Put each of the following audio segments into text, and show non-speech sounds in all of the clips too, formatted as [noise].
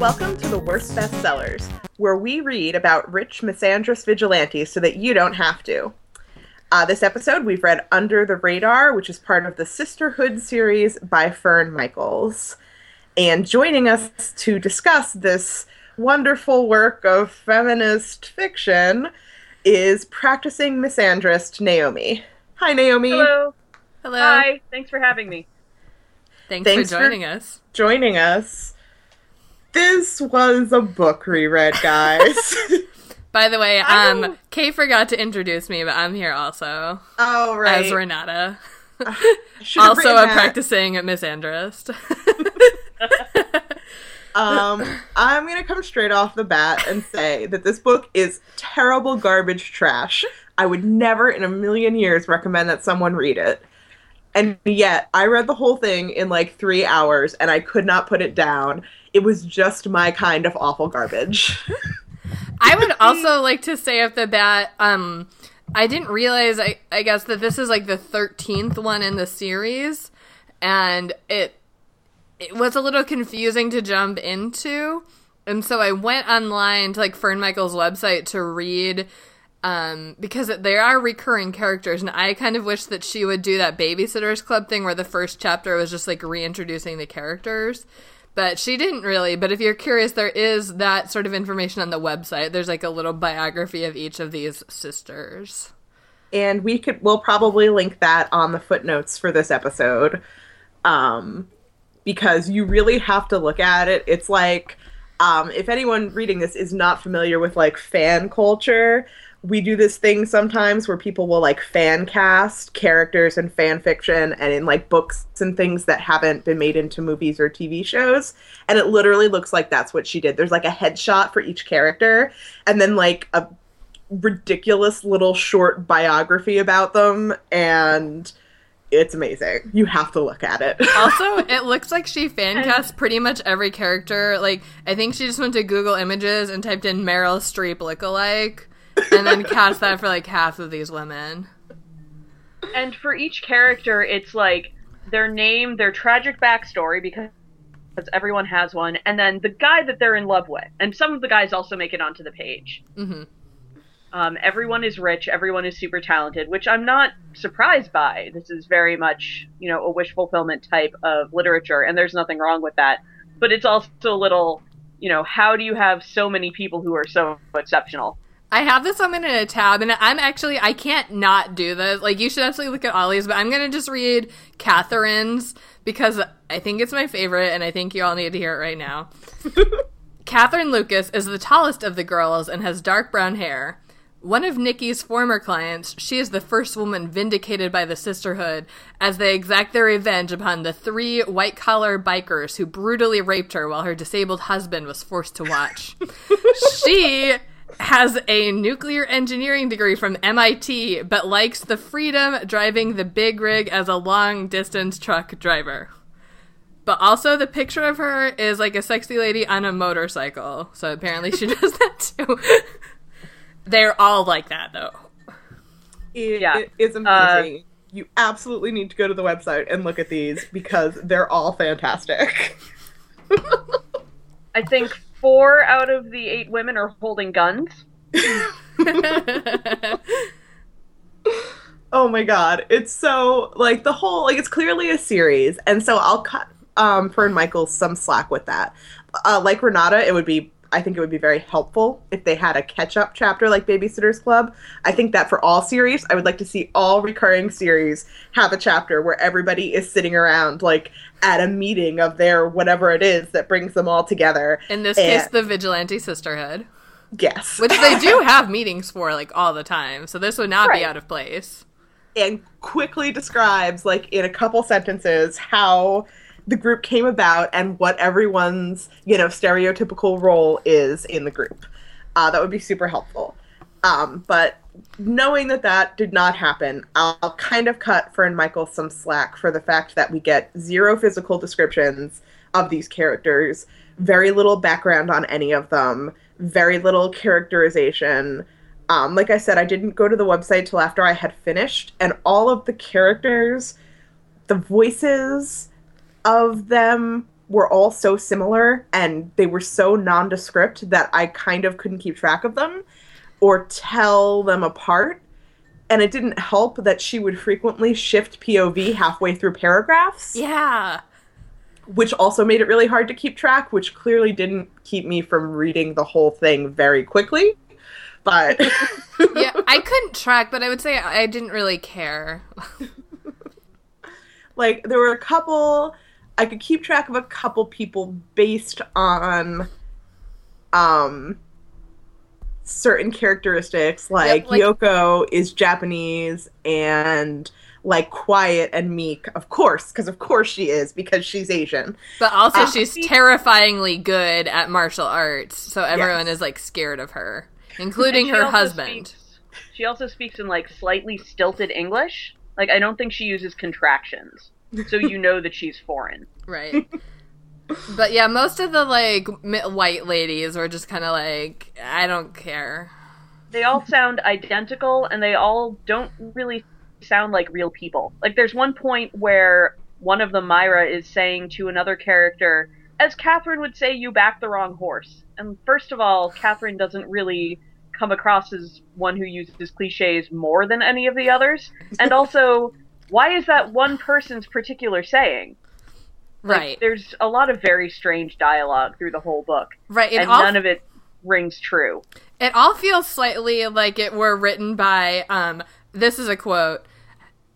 Welcome to the Worst Bestsellers, where we read about rich misandrous vigilantes so that you don't have to. Uh, this episode, we've read Under the Radar, which is part of the Sisterhood series by Fern Michaels. And joining us to discuss this wonderful work of feminist fiction is practicing misandrist Naomi. Hi, Naomi. Hello. Hello. Hi. Thanks for having me. Thanks, Thanks for for- joining us. Joining us. This was a book reread, guys. [laughs] By the way, I um, don't- Kay forgot to introduce me, but I'm here also oh, right. as Renata, [laughs] Should've also written a that. practicing misandrist. [laughs] Um, I'm gonna come straight off the bat and say that this book is terrible garbage trash. I would never in a million years recommend that someone read it. And yet, I read the whole thing in like three hours and I could not put it down. It was just my kind of awful garbage. [laughs] I would also like to say off the bat, um, I didn't realize, I, I guess, that this is like the 13th one in the series, and it it was a little confusing to jump into. And so I went online to like Fern Michael's website to read um, because there are recurring characters, and I kind of wish that she would do that Babysitters Club thing where the first chapter was just like reintroducing the characters. But she didn't really. But if you're curious, there is that sort of information on the website. There's like a little biography of each of these sisters. and we could we'll probably link that on the footnotes for this episode um because you really have to look at it it's like um if anyone reading this is not familiar with like fan culture we do this thing sometimes where people will like fan cast characters in fan fiction and in like books and things that haven't been made into movies or TV shows. And it literally looks like that's what she did. There's like a headshot for each character and then like a ridiculous little short biography about them and it's amazing. You have to look at it. [laughs] Also, it looks like she fan cast pretty much every character. Like, I think she just went to Google Images and typed in Meryl Streep lookalike, and then cast that for like half of these women. And for each character, it's like their name, their tragic backstory, because everyone has one, and then the guy that they're in love with. And some of the guys also make it onto the page. hmm Um, everyone is rich, everyone is super talented, which I'm not surprised by. This is very much, you know, a wish fulfillment type of literature, and there's nothing wrong with that. But it's also a little, you know, how do you have so many people who are so exceptional? I have this open in a tab, and I'm actually I can't not do this. Like, you should absolutely look at Ollie's, but I'm gonna just read Kathryn's because I think it's my favorite, and I think you all need to hear it right now. [laughs] Kathryn Lucas is the tallest of the girls and has dark brown hair. One of Nikki's former clients, she is the first woman vindicated by the sisterhood as they exact their revenge upon the three white collar bikers who brutally raped her while her disabled husband was forced to watch. [laughs] she has a nuclear engineering degree from MIT, but likes the freedom driving the big rig as a long distance truck driver. But also, the picture of her is like a sexy lady on a motorcycle. So apparently, she [laughs] does that too. They're all like that, though. It, Yeah. it is uh, amazing. you absolutely need to go to the website and look at these because they're all fantastic. [laughs] I think four out of the eight women are holding guns. [laughs] Oh my god, it's so like the whole like it's clearly a series, and so I'll cut um Fern Michaels some slack with that. Uh, like Renata, it would be I think it would be very helpful if they had a catch up chapter like Babysitters Club. I think that for all series, I would like to see all recurring series have a chapter where everybody is sitting around like at a meeting of their whatever it is that brings them all together. In this And- case, the Vigilante Sisterhood, Yes, which they do [laughs] have meetings for like all the time. So this would not Right. be out of place. and quickly describes like in a couple sentences how the group came about and what everyone's you know stereotypical role is in the group. Uh, that would be super helpful. Um, but knowing that that did not happen i'll kind of cut fern michael some slack for the fact that we get zero physical descriptions of these characters very little background on any of them very little characterization. Um, like I said, I didn't go to the website till after I had finished, and all of the characters, the voices of them were all so similar and they were so nondescript that I kind of couldn't keep track of them or tell them apart. And it didn't help that she would frequently shift POV halfway through paragraphs, Yeah. which also made it really hard to keep track, which clearly didn't keep me from reading the whole thing very quickly. But [laughs] Yeah, I couldn't track, but I would say I didn't really care. [laughs] like there were a couple I could keep track of a couple people based on um certain characteristics like, like- Yoko is Japanese and like quiet and meek of course because of course she is because she's Asian But also, Ah. she's terrifyingly good at martial arts, so everyone Yes. is like scared of her, including her husband. speaks- she also speaks in like slightly stilted English. Like I don't think she uses contractions, so you know that she's foreign. [laughs] Right. but yeah, most of the like white ladies were just kind of like, I don't care. They all sound identical, and they all don't really sound like real people. Like there's one point where one of them, Myra, is saying to another character, as Kathryn would say, "You backed the wrong horse." And first of all, Kathryn doesn't really come across as one who uses cliches more than any of the others. And also, why is that one person's particular saying? Like, Right. There's a lot of very strange dialogue through the whole book, Right. And all none of it rings true. It all feels slightly like it were written by um this is a quote.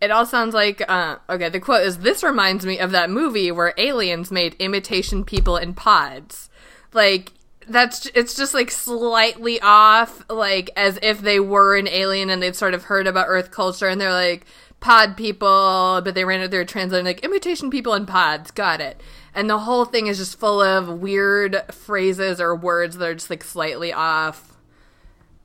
It all sounds like uh okay, the quote is this reminds me of that movie where aliens made imitation people in pods. Like that's it's just like slightly off like as if they were an alien and they'd sort of heard about earth culture and they're like pod people but they ran it they're translating like imitation people in pods. Got it. And the whole thing is just full of weird phrases or words that are just like slightly off.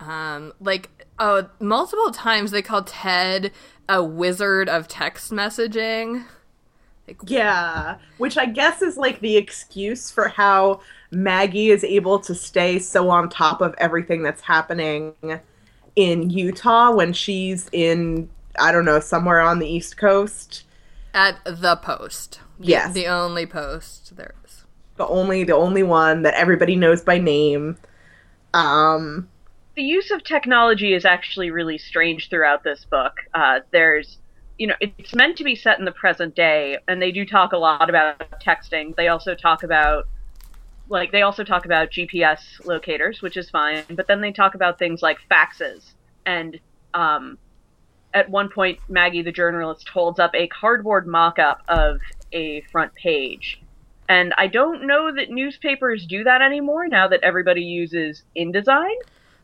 Um like oh multiple times they call ted a wizard of text messaging. Yeah which I guess is like the excuse for how Maggie is able to stay so on top of everything that's happening in Utah when she's in I don't know somewhere on the East Coast at the post The- Yes. the only post there is the only the only one that everybody knows by name. Um, the use of technology is actually really strange throughout this book. Uh, there's, you know, it's meant to be set in the present day, and they do talk a lot about texting. They also talk about, like, they also talk about GPS locators, which is fine, but then they talk about things like faxes. And um, at one point, Maggie, the journalist, holds up a cardboard mock up of a front page. And I don't know that newspapers do that anymore now that everybody uses InDesign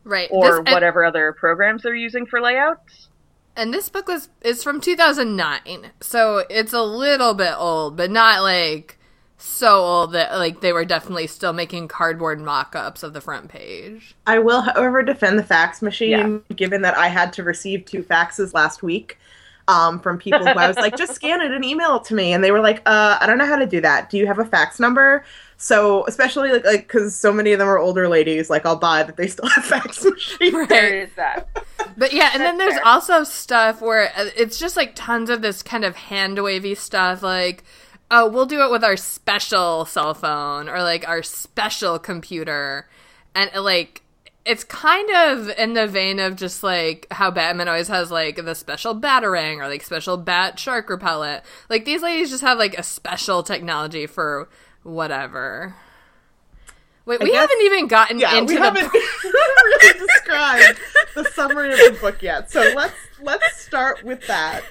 right or This- and- whatever other programs they're using for layouts. And this book was is from 2009, so it's a little bit old, but not like so old that like they were definitely still making cardboard mock-ups of the front page. I will, however, defend the fax machine, Yeah. given that I had to receive two faxes last week um, from people who I was like, just [laughs] scan it and email it to me, and they were like, uh, I don't know how to do that. Do you have a fax number? So, especially like, like, because so many of them are older ladies, like, I'll buy that they still have fax [laughs] machines. There is that. But yeah, and then there's fair. also stuff where uh, it's just like tons of this kind of hand wavy stuff like oh, we'll do it with our special cell phone or like our special computer. And like it's kind of in the vein of just like how Batman always has like the special batarang or like special bat shark repellent. Like these ladies just have like a special technology for whatever. Wait, we guess- haven't even gotten Yeah, into we the [laughs] [laughs] haven't really described the summary of the book yet. So let's let's start with that,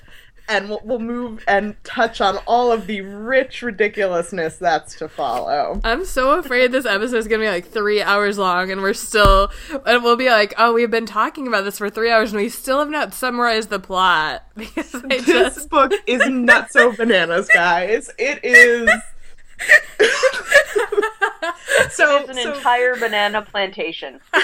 and we'll, we'll move and touch on all of the rich ridiculousness that's to follow. I'm so afraid this episode is gonna be like three hours long, and we're still, and we'll be like, oh, we've been talking about this for three hours, and we still have not summarized the plot [laughs] because This just book is not so bananas, guys. It is. [laughs] so, It's an so entire banana plantation. [laughs]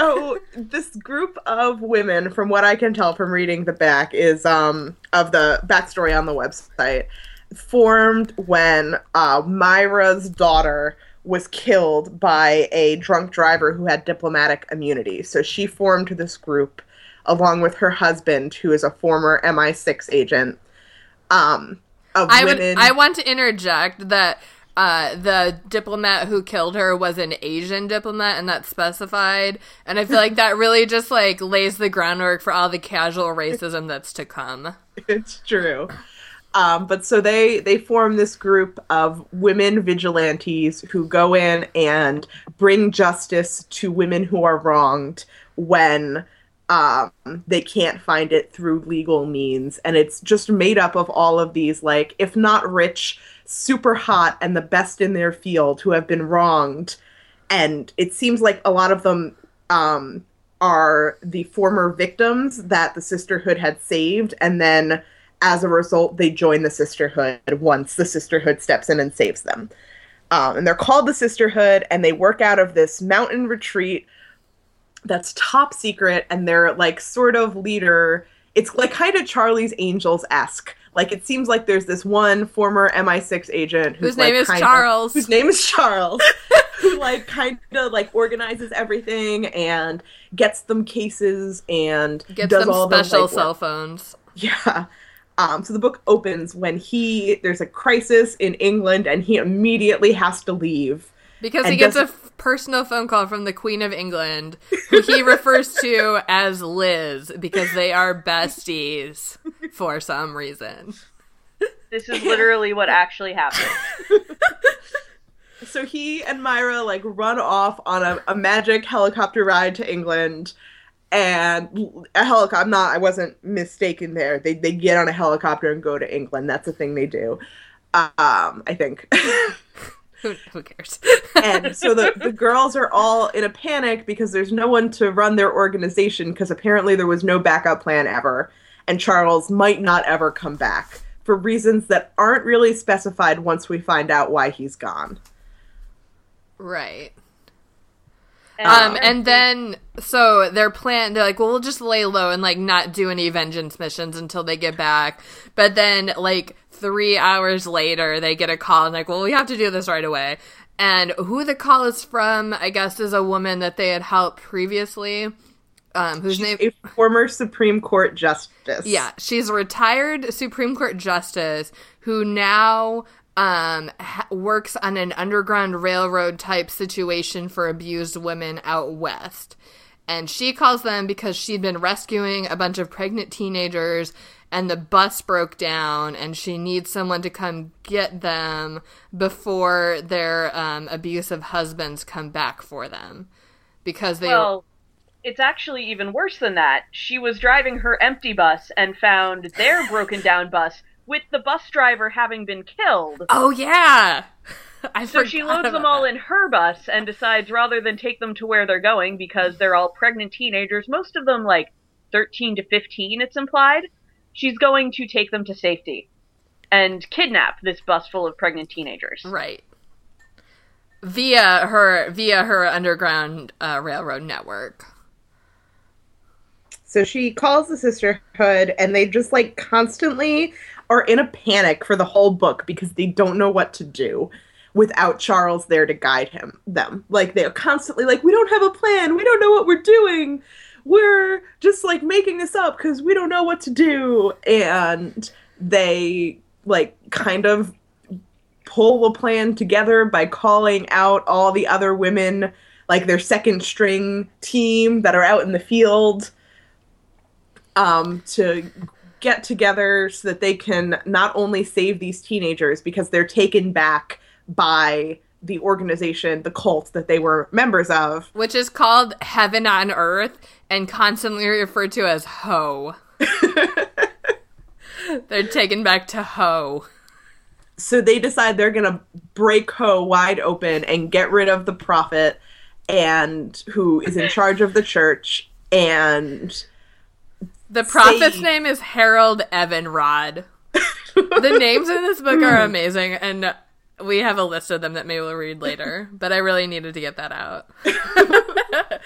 so this group of women from what i can tell from reading the back is um of the backstory on the website formed when uh, myra's daughter was killed by a drunk driver who had diplomatic immunity so she formed this group along with her husband who is a former mi6 agent um of I women. would. I want to interject that uh, the diplomat who killed her was an Asian diplomat, and that's specified. And I feel like that [laughs] really just like lays the groundwork for all the casual racism that's to come. it's true. Um, but so they they form this group of women vigilantes who go in and bring justice to women who are wronged when um, they can't find it through legal means, and it's just made up of all of these like, if not rich, super hot, and the best in their field who have been wronged, and it seems like a lot of them um, are the former victims that the sisterhood had saved, and then as a result, they join the sisterhood once the sisterhood steps in and saves them. Um, and they're called the sisterhood, and they work out of this mountain retreat that's top secret, and their like sort of leader. It's like kind of Charlie's Angels esque. Like it seems like there's this one former MI6 agent who's Whose name like, is kinda- Charles. Whose name is Charles. [laughs] who like kind of like organizes everything and gets them cases and Gets does them all the special legwork. cell phones. Yeah. Um, so the book opens when he there's a crisis in England and he immediately has to leave. Because he gets a personal phone call from the Queen of England, who he [laughs] refers to as Liz, because they are besties for some reason. This is literally what actually happened. [laughs] So he and Myra like run off on a, a magic helicopter ride to England. And a helicopter, I'm not, I wasn't mistaken there. They, they get on a helicopter and go to England. That's a thing they do. Um, I think. [laughs] [laughs] Who, who cares? [laughs] and so the, the girls are all in a panic because there's no one to run their organization because apparently there was no backup plan ever and charles might not ever come back for reasons that aren't really specified once we find out why he's gone right. And Um, and then so their plan, they're like, well, we'll just lay low and like not do any vengeance missions until they get back. But then like three hours later, they get a call and like, well, we have to do this right away. And who the call is from, I guess, is a woman that they had helped previously. Um, whose name? a former supreme court justice Yeah, she's a retired Supreme Court justice who now um, ha- works on an underground railroad type situation for abused women out west. And she calls them because she'd been rescuing a bunch of pregnant teenagers and the bus broke down and she needs someone to come get them before their um, abusive husbands come back for them. Because they well, it's actually even worse than that. She was driving her empty bus and found their [laughs] broken down bus with the bus driver having been killed. Oh yeah. [laughs] I So she loads them all that. in her bus and decides rather than take them to where they're going because they're all pregnant teenagers, most of them like 13 to 15, it's implied, she's going to take them to safety and kidnap this bus full of pregnant teenagers. Right. Via her via her underground uh, railroad network. So she calls the sisterhood, and they just like constantly are in a panic for the whole book because they don't know what to do without Charles there to guide him them. Like they're constantly like, we don't have a plan, we don't know what we're doing. We're just like making this up because we don't know what to do. And they like kind of pull a plan together by calling out all the other women, like their second string team that are out in the field um, to get together so that they can not only save these teenagers because they're taken back by the organization, the cult that they were members of. Which is called Heaven on Earth and constantly referred to as Ho. [laughs] They're taken back to Ho. So they decide they're going to break Ho wide open and get rid of the prophet and who is in charge of the church and The prophet's Say- name is Harold Evanrod. the names in this book are [laughs] amazing, and we have a list of them that maybe we'll read later. [laughs] But I really needed to get that out. [laughs]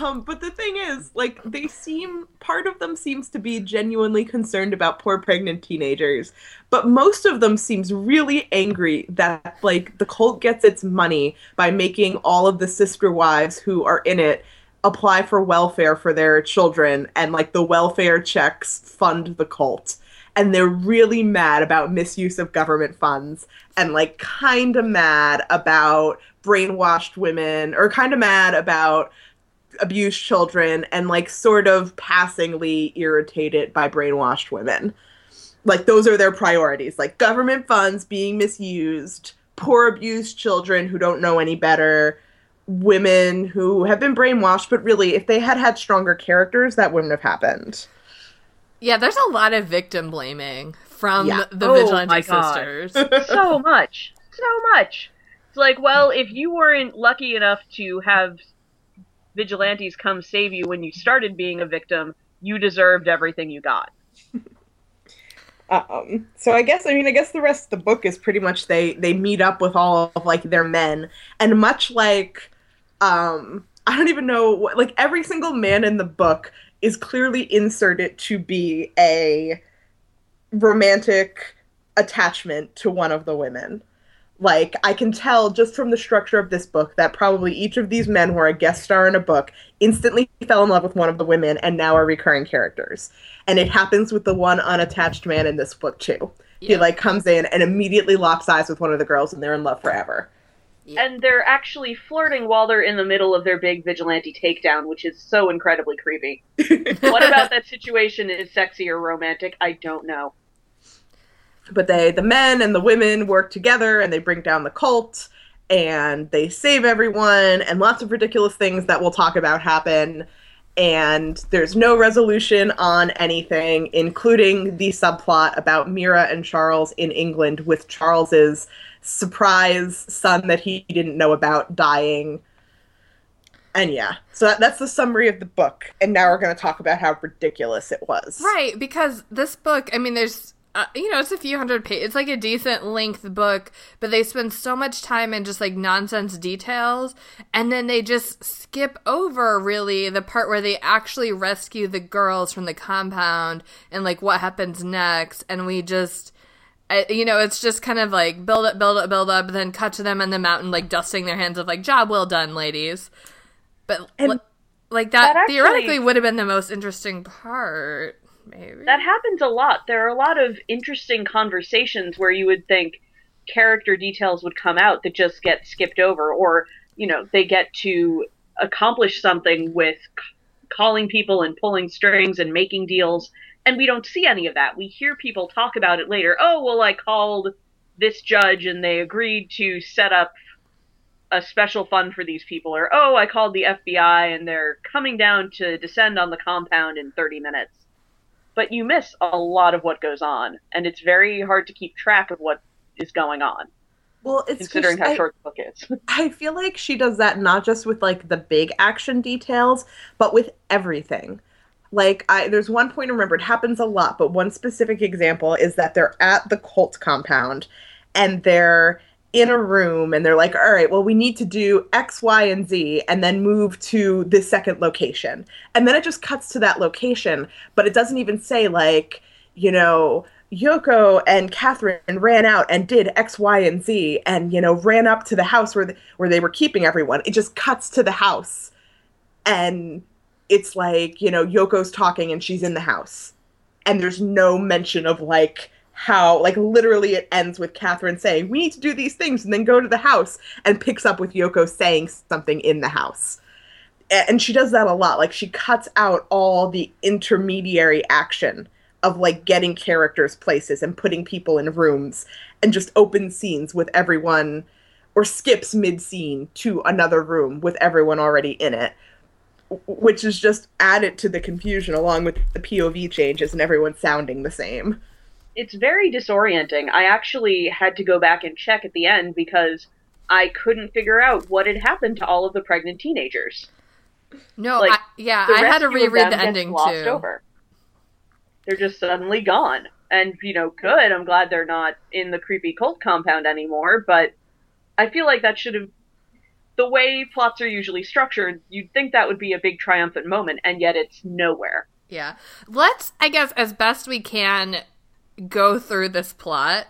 Um, but the thing is, like, they seem part of them seems to be genuinely concerned about poor pregnant teenagers, but most of them seems really angry that like the cult gets its money by making all of the sister wives who are in it apply for welfare for their children, and like the welfare checks fund the cult. And they're really mad about misuse of government funds and like kind of mad about brainwashed women or kind of mad about abused children and like sort of passingly irritated by brainwashed women. Like those are their priorities, like government funds being misused, poor abused children who don't know any better, women who have been brainwashed, but really if they had had stronger characters that wouldn't have happened. Yeah, there's a lot of victim blaming from Yeah. the Oh vigilante my God. sisters. [laughs] so much, so much. It's like, well, if you weren't lucky enough to have vigilantes come save you when you started being a victim, you deserved everything you got. [laughs] Um, so I guess I mean I guess the rest of the book is pretty much they they meet up with all of like their men and much like um I don't even know what like every single man in the book is clearly inserted to be a romantic attachment to one of the women. Like I can tell just from the structure of this book that probably each of these men who are a guest star in a book instantly fell in love with one of the women and now are recurring characters. And it happens with the one unattached man in this book too. He like comes in and immediately locks eyes with one of the girls and they're in love forever. Yeah. And they're actually flirting while they're in the middle of their big vigilante takedown, which is so incredibly creepy. [laughs] what about that situation is sexy or romantic? I don't know. but they the men and the women work together and they bring down the cult and they save everyone and lots of ridiculous things that we'll talk about happen and there's no resolution on anything including the subplot about Myra and Charles in England with Charles's surprise son that he didn't know about dying. And yeah so that, that's the summary of the book. And now we're going to talk about how ridiculous it was. Right, because this book, I mean, there's, uh, you know, it's a few hundred pages. It's like a decent length book, but they spend so much time in just like nonsense details, and then they just skip over really the part where they actually rescue the girls from the compound and like what happens next, and we just. I, you know, it's just kind of like build up, build up, build up, then cut to them in the mountain, like dusting their hands of like job well done, ladies. But And- like that, That actually- theoretically would have been the most interesting part, maybe. That happens a lot. There are a lot of interesting conversations where you would think character details would come out that just get skipped over, or, you know, they get to accomplish something with calling people and pulling strings and making deals, and we don't see any of that. We hear people talk about it later. Oh, well, I called this judge and they agreed to set up a special fund for these people, or oh, I called the FBI and they're coming down to descend on the compound in 30 minutes but you miss a lot of what goes on, and it's very hard to keep track of what is going on, well it's considering how I- short the book is. [laughs] I feel like she does that not just with like the big action details, but with everything. Like I there's one point I remember it happens a lot, but one specific example is that they're at the cult compound and they're in a room and they're like, all right, well, we need to do X, Y, and Z and then move to this second location. And then it just cuts to that location, but it doesn't even say, like, you know, Yoko and Kathryn ran out and did X, Y, and Z and, you know, ran up to the house where, the, where they were keeping everyone. It just cuts to the house and it's like, you know, Yoko's talking and she's in the house. And there's no mention of like how, like, literally it ends with Kathryn saying, We need to do these things, and then go to the house and picks up with Yoko saying something in the house. And she does that a lot. Like, she cuts out all the intermediary action of like getting characters places and putting people in rooms and just opens scenes with everyone or skips mid scene to another room with everyone already in it which is just added to the confusion along with the POV changes and everyone sounding the same. It's very disorienting. I actually had to go back and check at the end because I couldn't figure out what had happened to all of the pregnant teenagers. No, Like, I, yeah, I had to reread the ending glossed too. Over. They're just suddenly gone. And, you know, good. I'm glad they're not in the creepy cult compound anymore, but I feel like that should have. The way plots are usually structured, you'd think that would be a big triumphant moment, and yet it's nowhere. Yeah. Let's, I guess, as best we can, go through this plot.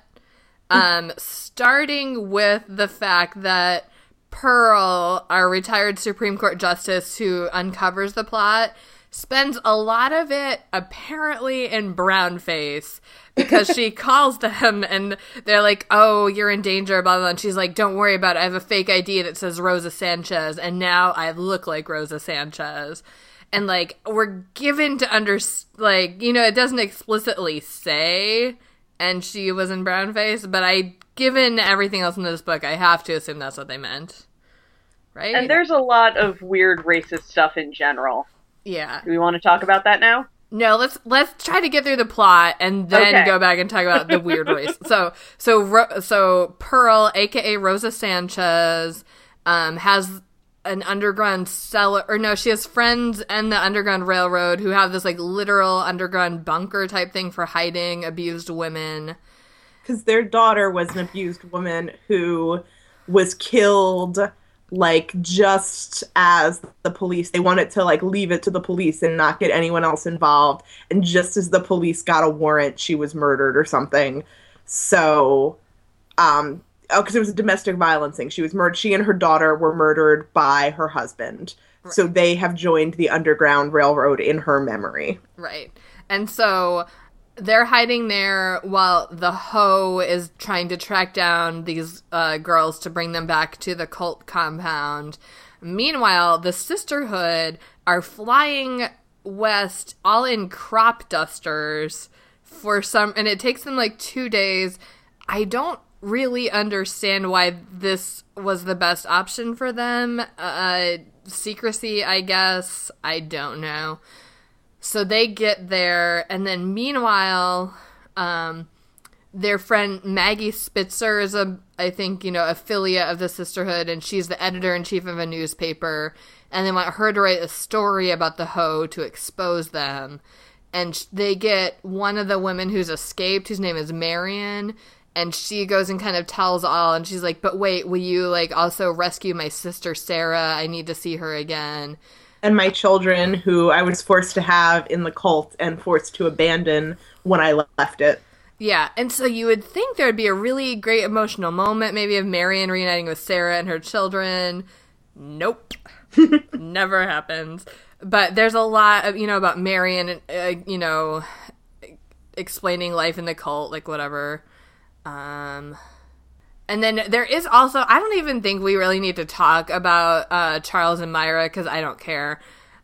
Um, starting with the fact that Pearl, our retired Supreme Court justice who uncovers the plot, spends a lot of it apparently in brown face because she [laughs] calls them and they're like, "Oh, you're in danger," blah blah. And she's like, "Don't worry about it. I have a fake ID that says Rosa Sanchez, and now I look like Rosa Sanchez." And like we're given to under like you know it doesn't explicitly say, and she was in brown face, but I given everything else in this book, I have to assume that's what they meant, right? And there's a lot of weird racist stuff in general. yeah. Do we want to talk about that now? No, let's let's try to get through the plot and then Okay. go back and talk about the weird [laughs] race. So so so Pearl, aka Rosa Sanchez, um, has an underground cellar, or no, she has friends and the Underground Railroad who have this like literal underground bunker type thing for hiding abused women. because their daughter was an abused woman who was killed like just as the police they wanted to like leave it to the police and not get anyone else involved and just as the police got a warrant she was murdered or something so um oh because it was a domestic violence thing she was murdered she and her daughter were murdered by her husband so they have joined the underground railroad in her memory Right. And so they're hiding there while the Ho is trying to track down these uh, girls to bring them back to the cult compound. Meanwhile, the Sisterhood are flying west all in crop dusters for some, and it takes them like two days. I don't really understand why this was the best option for them. Uh, secrecy, I guess. I don't know. So they get there, and then meanwhile, um, their friend Maggie Spitzer is a, I think, you know, affiliate of the Sisterhood, and she's the editor in chief of a newspaper, and they want her to write a story about the Ho to expose them. And they get one of the women who's escaped, whose name is Marion, and she goes and kind of tells all, and she's like, "But wait, will you like also rescue my sister Sarah? I need to see her again." and my children who I was forced to have in the cult and forced to abandon when I left it. Yeah, and so you would think there would be a really great emotional moment, maybe of Marion reuniting with Sarah and her children. Nope. [laughs] Never happens. But there's a lot of, you know, about Marion, uh, you know, explaining life in the cult, like whatever. Um, and then there is also, I don't even think we really need to talk about uh, Charles and Myra because I don't care.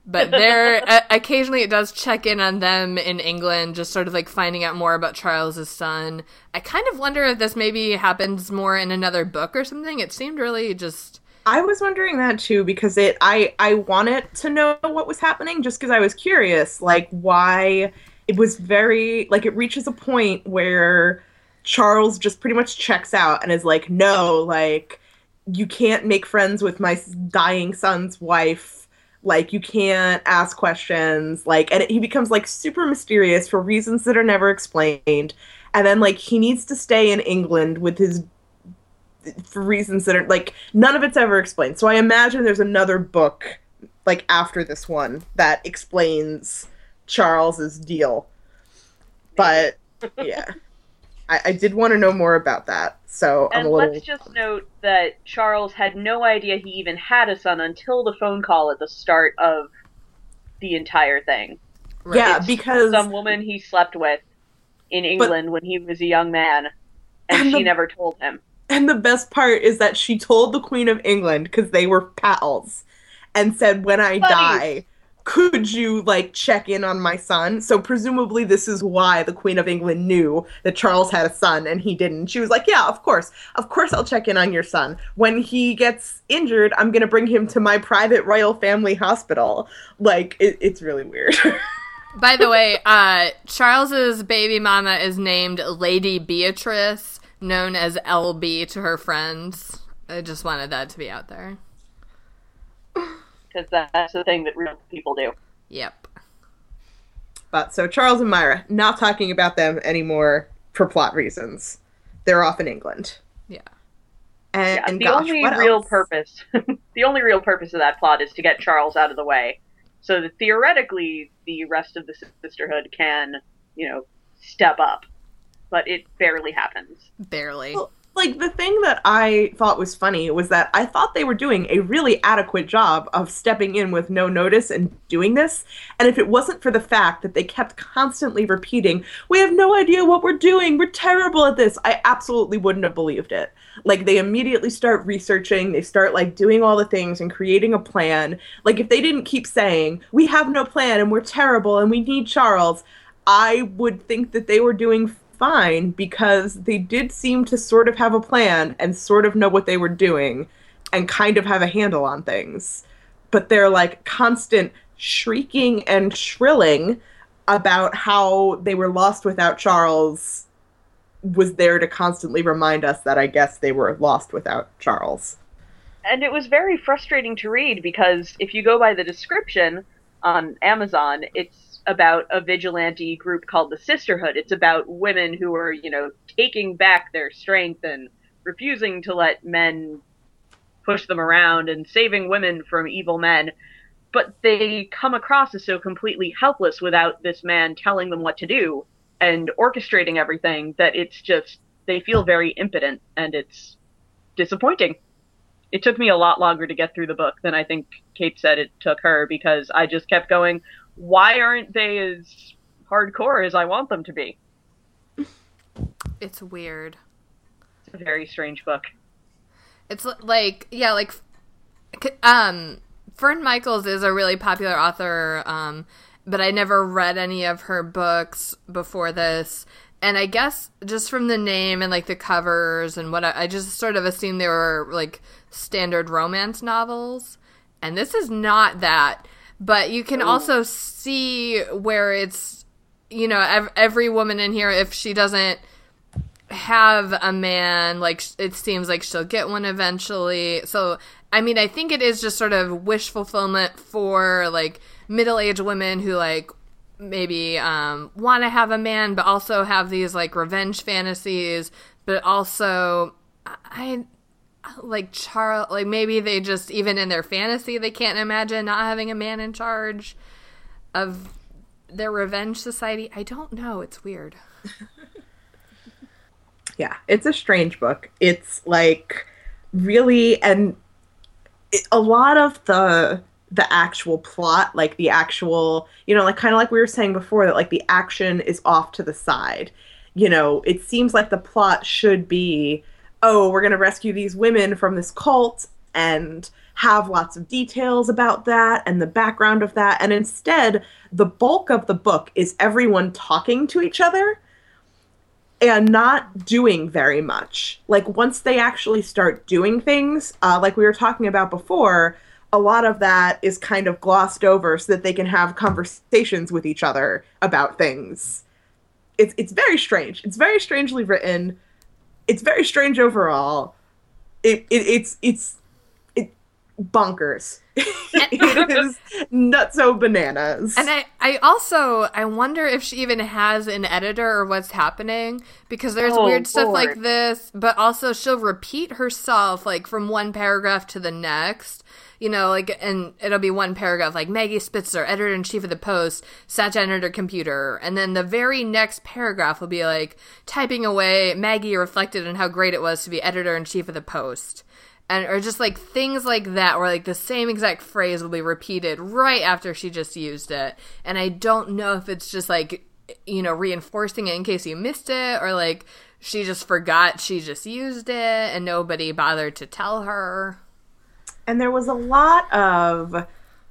But there, [laughs] occasionally it does check in on them in England, just sort of like finding out more about Charles's son. I kind of wonder if this maybe happens more in another book or something. It seemed really just. I was wondering that too because it I I wanted to know what was happening just because I was curious like why it was very like it reaches a point where Charles just pretty much checks out and is like no like you can't make friends with my dying son's wife like you can't ask questions like and he becomes like super mysterious for reasons that are never explained and then like he needs to stay in England with his for reasons that are like none of it's ever explained. So I imagine there's another book like after this one that explains Charles's deal. But yeah. I, I did want to know more about that. So I'm And a little let's just note that Charles had no idea he even had a son until the phone call at the start of the entire thing. Yeah, It's because Some woman he slept with in England when he was a young man, and, And she the- never told him. And the best part is that she told the Queen of England because they were pals and said, When I Buddies. die, could you like check in on my son? So presumably this is why the Queen of England knew that Charles had a son and he didn't. She was like, Yeah, of course. Of course I'll check in on your son. When he gets injured, I'm gonna bring him to my private royal family hospital. Like it, it's really weird. [laughs] By the way, uh, Charles's baby mama is named Lady Beatrice, known as LB to her friends. I just wanted that to be out there. Because that's the thing that real people do. Yep. but so Charles and Myra, not talking about them anymore for plot reasons. They're off in England. Yeah. And, Yeah, and the gosh, only what real else? purpose, [laughs] the only real purpose of that plot is to get Charles out of the way, so that theoretically the rest of the sisterhood can, you know, step up. But it barely happens. Barely. Well, like the thing that I thought was funny was that I thought they were doing a really adequate job of stepping in with no notice and doing this. And if it wasn't for the fact that they kept constantly repeating, "We have no idea what we're doing. We're terrible at this." I absolutely wouldn't have believed it. Like they immediately start researching, they start like doing all the things and creating a plan. Like if they didn't keep saying, "We have no plan and we're terrible and we need Charles," I would think that they were doing fine because they did seem to sort of have a plan and sort of know what they were doing and kind of have a handle on things. But they're like constant shrieking and shrilling about how they were lost without Charles was there to constantly remind us that I guess they were lost without Charles. And it was very frustrating to read because if you go by the description on Amazon, it's about a vigilante group called the Sisterhood. It's about women who are, you know, taking back their strength and refusing to let men push them around and saving women from evil men. But they come across as so completely helpless without this man telling them what to do and orchestrating everything that it's just, they feel very impotent and it's disappointing. It took me a lot longer to get through the book than I think Kait said it took her because I just kept going, why aren't they as hardcore as I want them to be? It's weird. It's a very strange book. It's like yeah, like um Fern Michaels is a really popular author um but I never read any of her books before this. And I guess just from the name and like the covers and what I, I just sort of assumed they were like standard romance novels. And this is not that but you can Ooh. also see where it's you know ev- every woman in here if she doesn't have a man like it seems like she'll get one eventually so i mean i think it is just sort of wish fulfillment for like middle-aged women who like maybe um, want to have a man but also have these like revenge fantasies but also i like Charles, like maybe they just even in their fantasy they can't imagine not having a man in charge of their revenge society. I don't know. It's weird. [laughs] yeah, it's a strange book. It's like really and it, a lot of the the actual plot, like the actual, you know, like kind of like we were saying before that like the action is off to the side. You know, it seems like the plot should be oh, we're going to rescue these women from this cult and have lots of details about that and the background of that. And instead, the bulk of the book is everyone talking to each other and not doing very much. Like, once they actually start doing things, uh, like we were talking about before, a lot of that is kind of glossed over so that they can have conversations with each other about things. It's, it's very strange. It's very strangely written it's very strange overall. It, it it's it's it bonkers. [laughs] it is not so bananas. And I, I also I wonder if she even has an editor or what's happening because there's oh, weird stuff like this, but also she'll repeat herself like from one paragraph to the next you know, like, and it'll be one paragraph like Maggie Spitzer, editor in chief of the Post, sat down at her computer, and then the very next paragraph will be like typing away. Maggie reflected on how great it was to be editor in chief of the Post, and or just like things like that, where like the same exact phrase will be repeated right after she just used it, and I don't know if it's just like you know reinforcing it in case you missed it or like she just forgot she just used it and nobody bothered to tell her and there was a lot of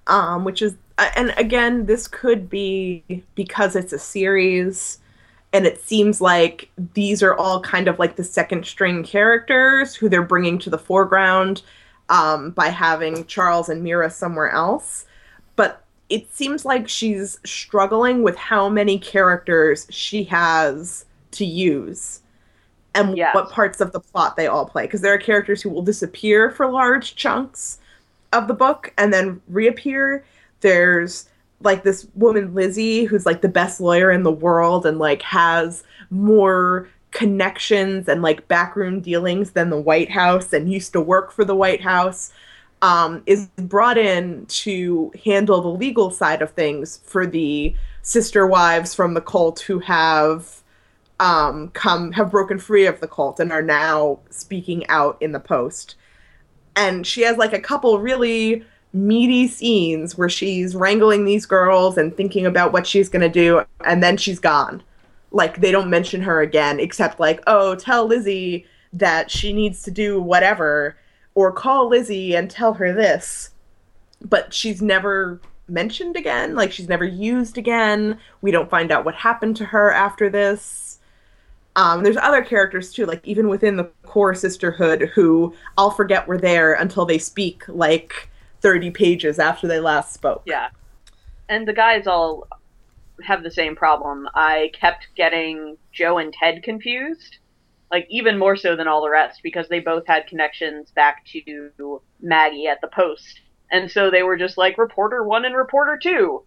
um, which is uh, and again this could be because it's a series and it seems like these are all kind of like the second string characters who they're bringing to the foreground um, by having charles and Myra somewhere else. But it seems like she's struggling with how many characters she has to use and yes. what parts of the plot they all play. Because there are characters who will disappear for large chunks of the book and then reappear. There's like this woman Lizzie who's like the best lawyer in the world and like has more connections and like backroom dealings than the White House and used to work for the White House. Um, is brought in to handle the legal side of things for the sister wives from the cult who have um, come have broken free of the cult and are now speaking out in the post. And she has like a couple really meaty scenes where she's wrangling these girls and thinking about what she's going to do, and then she's gone. Like they don't mention her again, except like, oh, tell Lizzie that she needs to do whatever, or call Lizzie and tell her this. But she's never mentioned again. Like she's never used again. We don't find out what happened to her after this. Um, there's other characters too, like even within the core sisterhood, who I'll forget were there until they speak like 30 pages after they last spoke. Yeah. And the guys all have the same problem. I kept getting Joe and Ted confused, like even more so than all the rest, because they both had connections back to Maggie at the Post. And so they were just like reporter one and reporter two.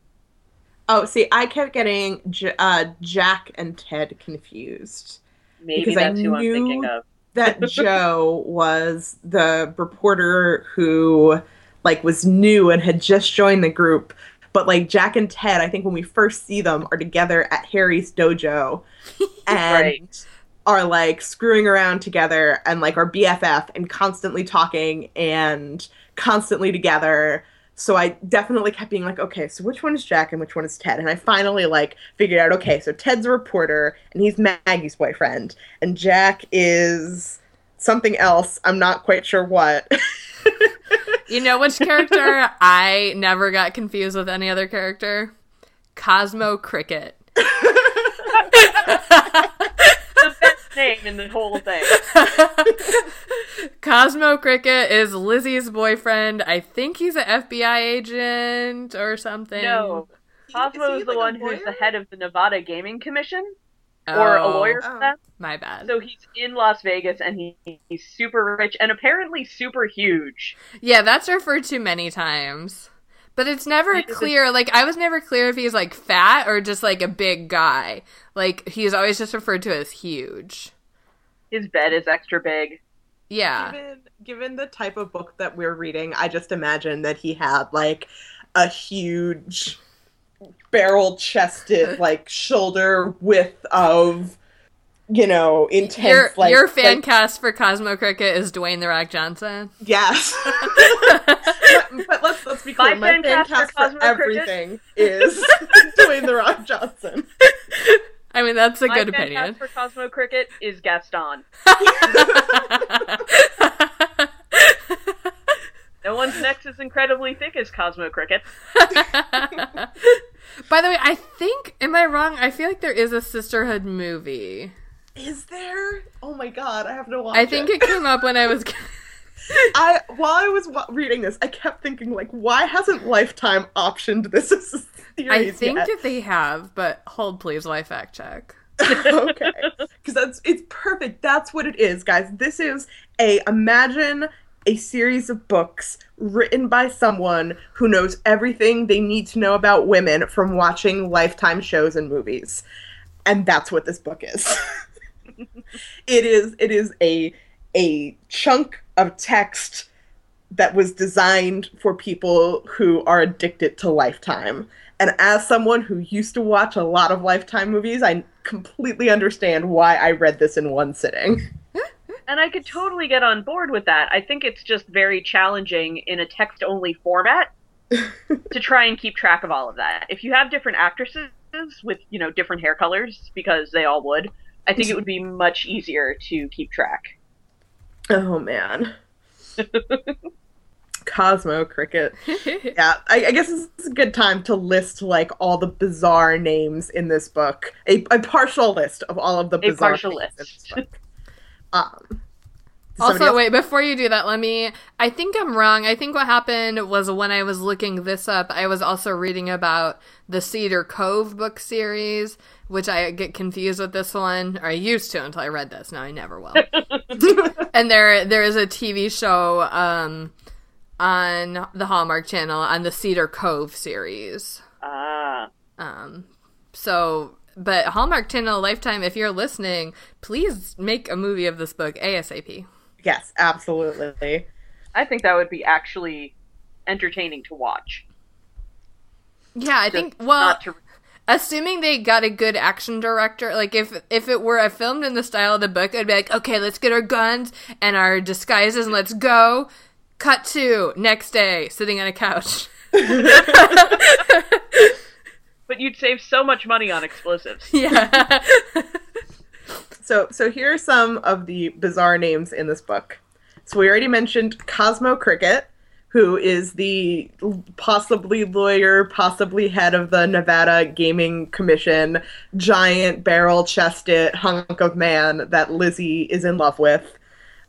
Oh, see, I kept getting J- uh, Jack and Ted confused. Maybe Because I that's who I'm knew- thinking of. That [laughs] Joe was the reporter who like was new and had just joined the group. But like Jack and Ted, I think when we first see them are together at Harry's dojo [laughs] and Right. are like screwing around together and like are BFF and constantly talking and constantly together. So I definitely kept being like, okay, so which one is Jack and which one is Ted? And I finally like figured out, okay, so Ted's a reporter and he's Maggie's boyfriend, and Jack is something else. I'm not quite sure what. [laughs] You know which character I never got confused with any other character? Cosmo Cricket. [laughs] the best name in the whole thing. [laughs] Cosmo Cricket is Lizzie's boyfriend. I think he's an FBI agent or something. No. Cosmo he is the like one who's the head of the Nevada Gaming Commission, or a Oh, lawyer for Oh. them. My bad. So he's in Las Vegas and he, he's super rich and apparently super huge. Yeah, that's referred to many times. But it's never He is clear. Like, I was never clear if he's like fat or just like a big guy. Like, he's always just referred to as huge. His bed is extra big. Yeah. given given the type of book that we're reading, I just imagine that he had like a huge barrel chested [laughs] like shoulder width of you know intense Your, like your fan like, cast for Cosmo Cricket is Dwayne The Rock Johnson. yes [laughs] but, but let's let's be clear My my, fan fan cast for for, Cosmo Cricket? everything is [laughs] Dwayne the Rock Johnson I mean, that's a My good fan opinion. cast for Cosmo Cricket is Gaston. [laughs] No one's neck is incredibly thick as Cosmo Cricket. By the way, I think, am I wrong? I feel like there is a Sisterhood movie. Is there oh my god I have to watch I think it came up when I was. [laughs] I while I was wa- reading this, I kept thinking like, why hasn't Lifetime optioned this as a I think yet? they have, but hold please while I fact check. [laughs] okay, because that's it's perfect. That's what it is, guys. This is a imagine a series of books written by someone who knows everything they need to know about women from watching Lifetime shows and movies, and that's what this book is. [laughs] it is it is a a chunk of text that was designed for people who are addicted to Lifetime. And as someone who used to watch a lot of Lifetime movies, I completely understand why I read this in one sitting. [laughs] And I could totally get on board with that. I think it's just very challenging in a text only format [laughs] to try and keep track of all of that. If you have different actresses with, you know, different hair colors, because they all would, I think it would be much easier to keep track. Oh man. Cosmo Cricket. [laughs] Yeah, I, I guess it's a good time to list like all the bizarre names in this book. A, a partial list of all of the A bizarre partial names in list. this book. Um, Also, else- wait, before you do that, let me. I think I'm wrong. I think what happened was when I was looking this up, I was also reading about the Cedar Cove book series, which I get confused with this one, or I used to until I read this. Now I never will. [laughs] [laughs] and there, there is a TV show um, on the Hallmark Channel on the Cedar Cove series. Ah. Um, so, but Hallmark Channel Lifetime, if you're listening, please make a movie of this book ASAP. Yes, absolutely. I think that would be actually entertaining to watch. Yeah, I Just think. Well, not to assuming they got a good action director, like if if it were a filmed in the style of the book, I'd be like, okay, let's get our guns and our disguises and let's go. Cut to next day, sitting on a couch. [laughs] But you'd save so much money on explosives. yeah. [laughs] So, so here are some of the bizarre names in this book. So we already mentioned Cosmo Cricket, who is the possibly lawyer, possibly head of the Nevada Gaming Commission, giant barrel-chested hunk of man that Lizzie is in love with.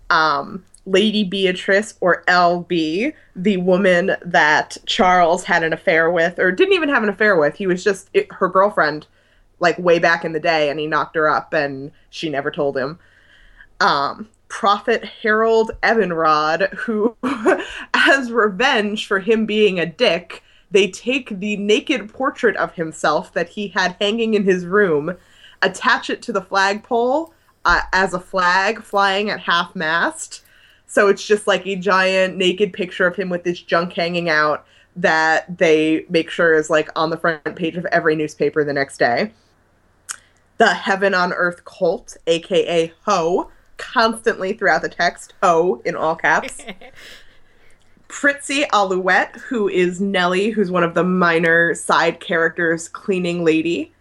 Um, Lady Beatrice, or LB, the woman that Charles had an affair with, or didn't even have an affair with. He was just it, her girlfriend, like way back in the day, and he knocked her up, and she never told him. Um, Prophet Harold Evanrod, who, [laughs] as revenge for him being a dick, they take the naked portrait of himself that he had hanging in his room, attach it to the flagpole uh, as a flag flying at half mast. So it's just like a giant naked picture of him with this junk hanging out that they make sure is like on the front page of every newspaper the next day. The Heaven on Earth cult, aka Ho, constantly throughout the text, Ho in all caps. [laughs] Pritzy Alouette, who is Nellie, who's one of the minor side characters, cleaning lady.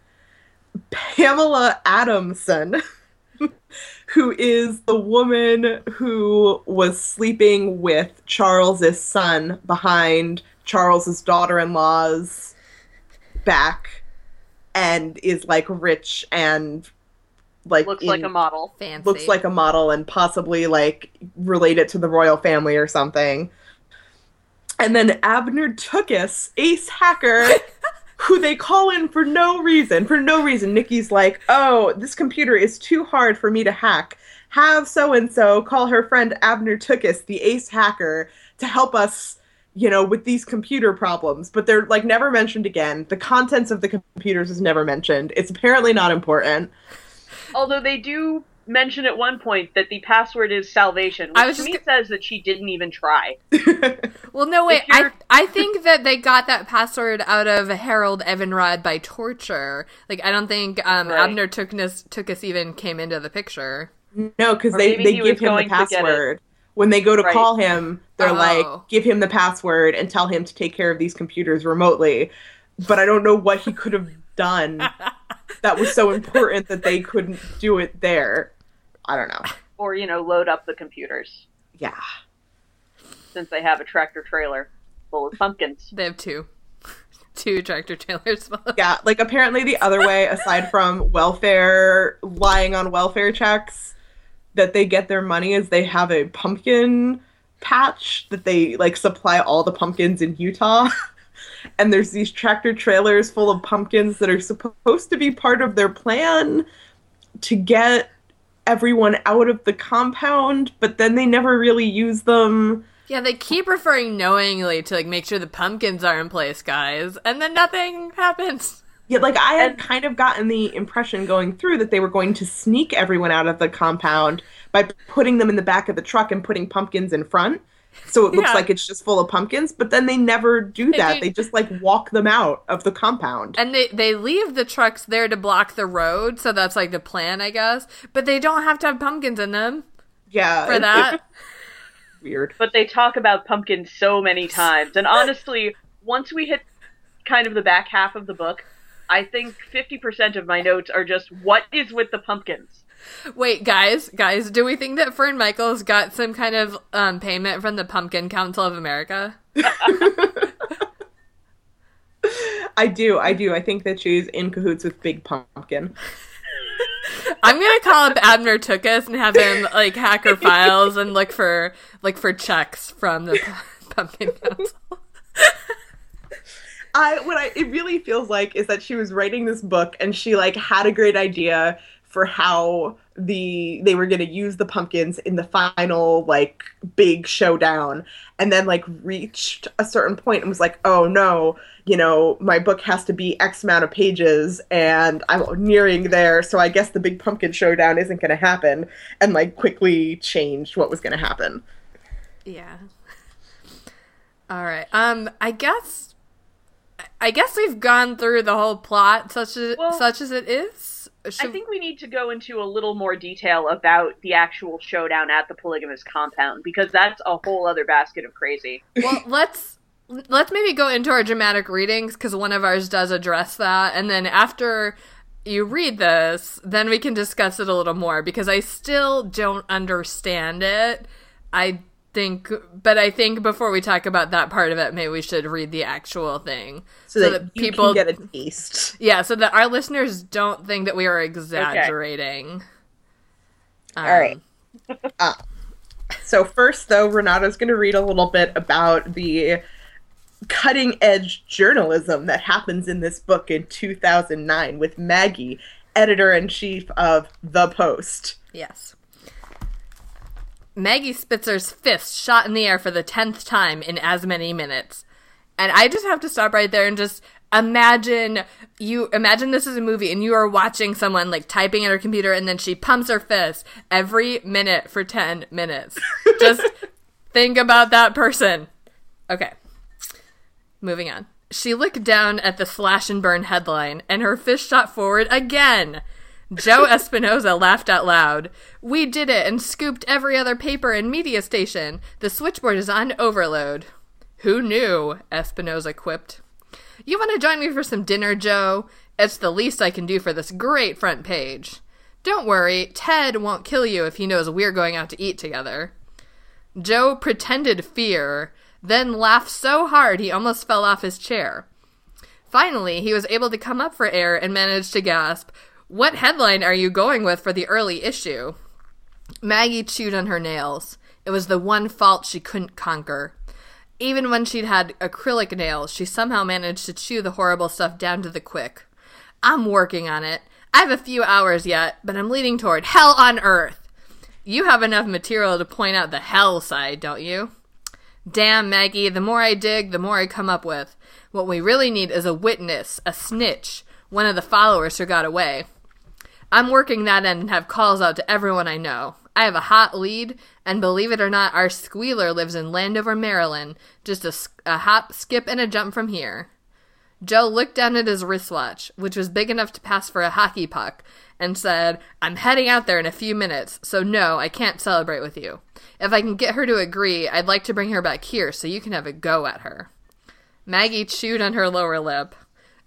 Pamela Adamson, [laughs] who is the woman who was sleeping with Charles's son behind Charles's daughter-in-law's back and is like rich and like Looks in- like a model. Fancy. looks like a model and possibly like related to the royal family or something. And then Abner Tookus, ace hacker, [laughs] who they call in for no reason. For no reason. Nikki's like, oh, this computer is too hard for me to hack. Have so and so call her friend Abner Tookus, the ace hacker, to help us, you know, with these computer problems. But they're like never mentioned again. The contents of the computers is never mentioned. It's apparently not important. Although they do mention at one point that the password is salvation, which I was to just me go- says that she didn't even try. [laughs] Well, no, wait. I I think that they got that password out of Harold Evanrod by torture. Like, I don't think um, Right. Abner Tookus even came into the picture. No, because they, they give him the going to get it. password. When they go to Right. call him, they're Oh. like, give him the password and tell him to take care of these computers remotely. But I don't know what he could have done [laughs] that was so important that they couldn't do it there. I don't know. Or, you know, load up the computers, Yeah. since they have a tractor trailer full of pumpkins. They have two, [laughs] two tractor trailers. full Yeah, like apparently the other way, aside from welfare, lying on welfare checks, that they get their money is they have a pumpkin patch that they like supply all the pumpkins in Utah. [laughs] and there's these tractor trailers full of pumpkins that are supposed to be part of their plan to get everyone out of the compound, but then they never really use them. Yeah, they keep referring knowingly to like make sure the pumpkins are in place, guys, and then nothing happens. Yeah, like I had kind of gotten the impression going through that they were going to sneak everyone out of the compound by putting them in the back of the truck and putting pumpkins in front. [laughs] So it looks Yeah. like it's just full of pumpkins, but then they never do They that. do- They just like walk them out of the compound. And they they leave the trucks there to block the road, so that's like the plan, I guess. But they don't have to have pumpkins in them yeah, for it- that. it's [laughs] weird. But they talk about pumpkins so many times. And honestly, once we hit kind of the back half of the book, I think 50% of my notes are just what is with the pumpkins? Wait, guys, guys, do we think that Fern Michaels got some kind of um, payment from the Pumpkin Council of America? [laughs] I do, I do. I think that she's in cahoots with Big Pumpkin. [laughs] I'm gonna call up Abner Tookus and have him like hack her files and look for like for checks from the [laughs] Pumpkin Council. I what I it really feels like is that she was writing this book and she like had a great idea for how the they were going to use the pumpkins in the final like big showdown and then like reached a certain point and was like oh no you know my book has to be x amount of pages and i'm nearing there so i guess the big pumpkin showdown isn't going to happen and like quickly changed what was going to happen Yeah. All right. Um, I guess I guess we've gone through the whole plot, such as Well, such as it is. I think we need to go into a little more detail about the actual showdown at the polygamous compound because that's a whole other basket of crazy. well, [laughs] let's let's maybe go into our dramatic readings because one of ours does address that, and then after you read this, then we can discuss it a little more because I still don't understand it. I think, but I think before we talk about that part of it, maybe we should read the actual thing so, that, you people can get a taste. Yeah, so that our listeners don't think that we are exaggerating. Um, All right. [laughs] So first, though, Renata's going to read a little bit about the cutting edge journalism that happens in this book in 2009 with Maggie, editor in chief of The Post. Yes. Maggie Spitzer's fist shot in the air for the tenth time in as many minutes. And I just have to stop right there and just imagine you imagine this is a movie and you are watching someone like typing at her computer and then she pumps her fist every minute for 10 minutes. [laughs] Just think about that person. Okay. Moving on. She looked down at the slash and burn headline and her fist shot forward again. Joe Espinosa laughed out loud. We did it and scooped every other paper and media station. The switchboard is on overload. Who knew? Espinosa quipped. You want to join me for some dinner, Joe? It's the least I can do for this great front page. Don't worry, Ted won't kill you if he knows we're going out to eat together. Joe pretended fear, then laughed so hard he almost fell off his chair. Finally, he was able to come up for air and managed to gasp, What headline are you going with for the early issue? Maggie chewed on her nails. It was the one fault she couldn't conquer. Even when she'd had acrylic nails, she somehow managed to chew the horrible stuff down to the quick. I'm working on it. I have a few hours yet, but I'm leaning toward hell on earth. You have enough material to point out the hell side, don't you? Damn, Maggie, the more I dig, the more I come up with. What we really need is a witness, a snitch, one of the followers who got away. I'm working that end and have calls out to everyone I know. I have a hot lead, and believe it or not, our squealer lives in Landover, Maryland, just a, a hop, skip, and a jump from here. Joe looked down at his wristwatch, which was big enough to pass for a hockey puck, and said, I'm heading out there in a few minutes, so no, I can't celebrate with you. If I can get her to agree, I'd like to bring her back here so you can have a go at her. Maggie chewed on her lower lip.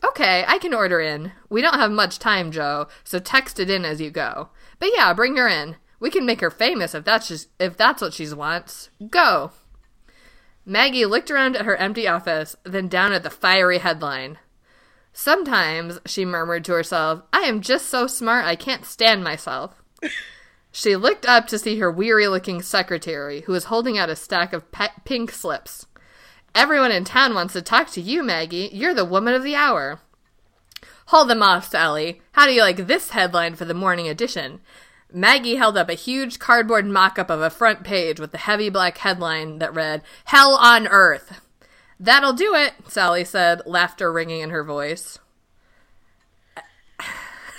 Okay, I can order in. We don't have much time, Joe, so text it in as you go. But yeah, bring her in. We can make her famous if that's just, if that's what she wants. Go. Maggie looked around at her empty office, then down at the fiery headline. Sometimes, she murmured to herself, I am just so smart I can't stand myself. she looked up to see her weary looking secretary, who was holding out a stack of pe- pink slips. Everyone in town wants to talk to you, Maggie. You're the woman of the hour. Hold them off, Sally. How do you like this headline for the morning edition? Maggie held up a huge cardboard mock up of a front page with the heavy black headline that read, Hell on Earth. That'll do it, Sally said, laughter ringing in her voice.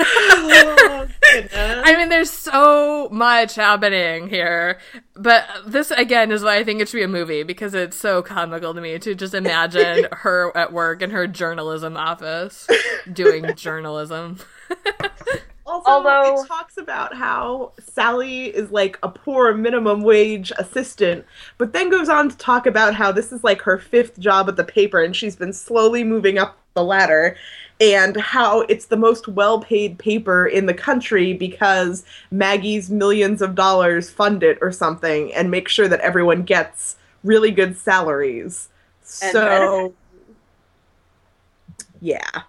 Oh. [laughs] I mean, there's so much happening here, but this again is why I think it should be a movie because it's so comical to me to just imagine [laughs] her at work in her journalism office doing journalism. [laughs] Also, Although- it talks about how Sally is like a poor minimum wage assistant, but then goes on to talk about how this is like her fifth job at the paper and she's been slowly moving up the ladder, and how it's the most well paid paper in the country because Maggie's millions of dollars fund it or something and make sure that everyone gets really good salaries. And so, benefits. yeah.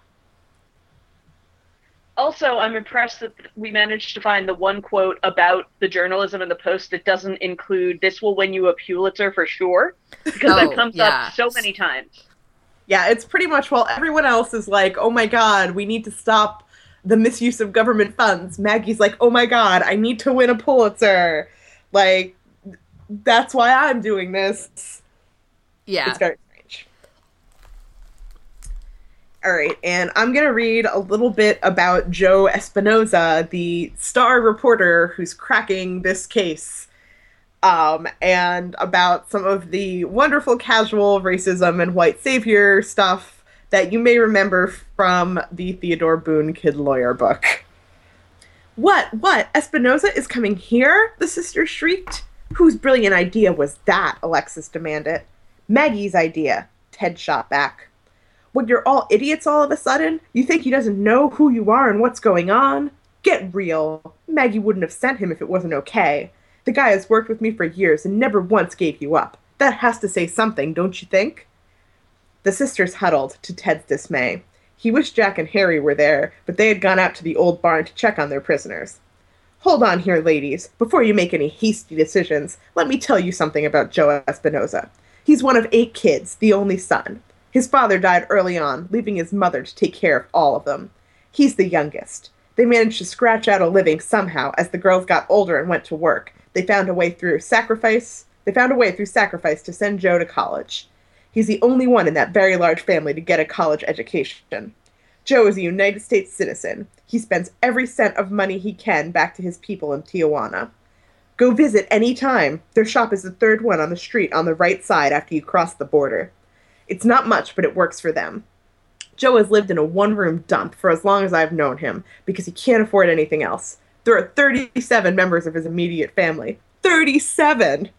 Also, I'm impressed that we managed to find the one quote about the journalism in the Post that doesn't include "This will win you a Pulitzer for sure," because Oh, that comes yeah. up so many times. Yeah, it's pretty much while everyone else is like, oh my god, we need to stop the misuse of government funds. Maggie's like, oh my god, I need to win a Pulitzer. Like, that's why I'm doing this. Yeah. It's very strange. All right, and I'm going to read a little bit about Joe Espinosa, the star reporter who's cracking this case, um, and about some of the wonderful casual racism and white savior stuff that you may remember from the Theodore Boone Kid Lawyer book. What? What? Espinosa is coming here? The sister shrieked. Whose brilliant idea was that? Alexis demanded. Maggie's idea, Ted shot back. What, you're all idiots all of a sudden? You think he doesn't know who you are and what's going on? Get real. Maggie wouldn't have sent him if it wasn't okay. The guy has worked with me for years and never once gave you up. That has to say something, don't you think? The sisters huddled, to Ted's dismay. He wished Jack and Harry were there, but they had gone out to the old barn to check on their prisoners. Hold on here, ladies. Before you make any hasty decisions, let me tell you something about Joe Espinosa. He's one of eight kids, the only son. His father died early on, leaving his mother to take care of all of them. He's the youngest. They managed to scratch out a living somehow as the girls got older and went to work. They found a way through sacrifice. They found a way through sacrifice to send Joe to college. He's the only one in that very large family to get a college education. Joe is a United States citizen. He spends every cent of money he can back to his people in Tijuana. Go visit any time. Their shop is the third one on the street on the right side after you cross the border. It's not much, but it works for them. Joe has lived in a one room dump for as long as I've known him because he can't afford anything else. There are 37 members of his immediate family. 37!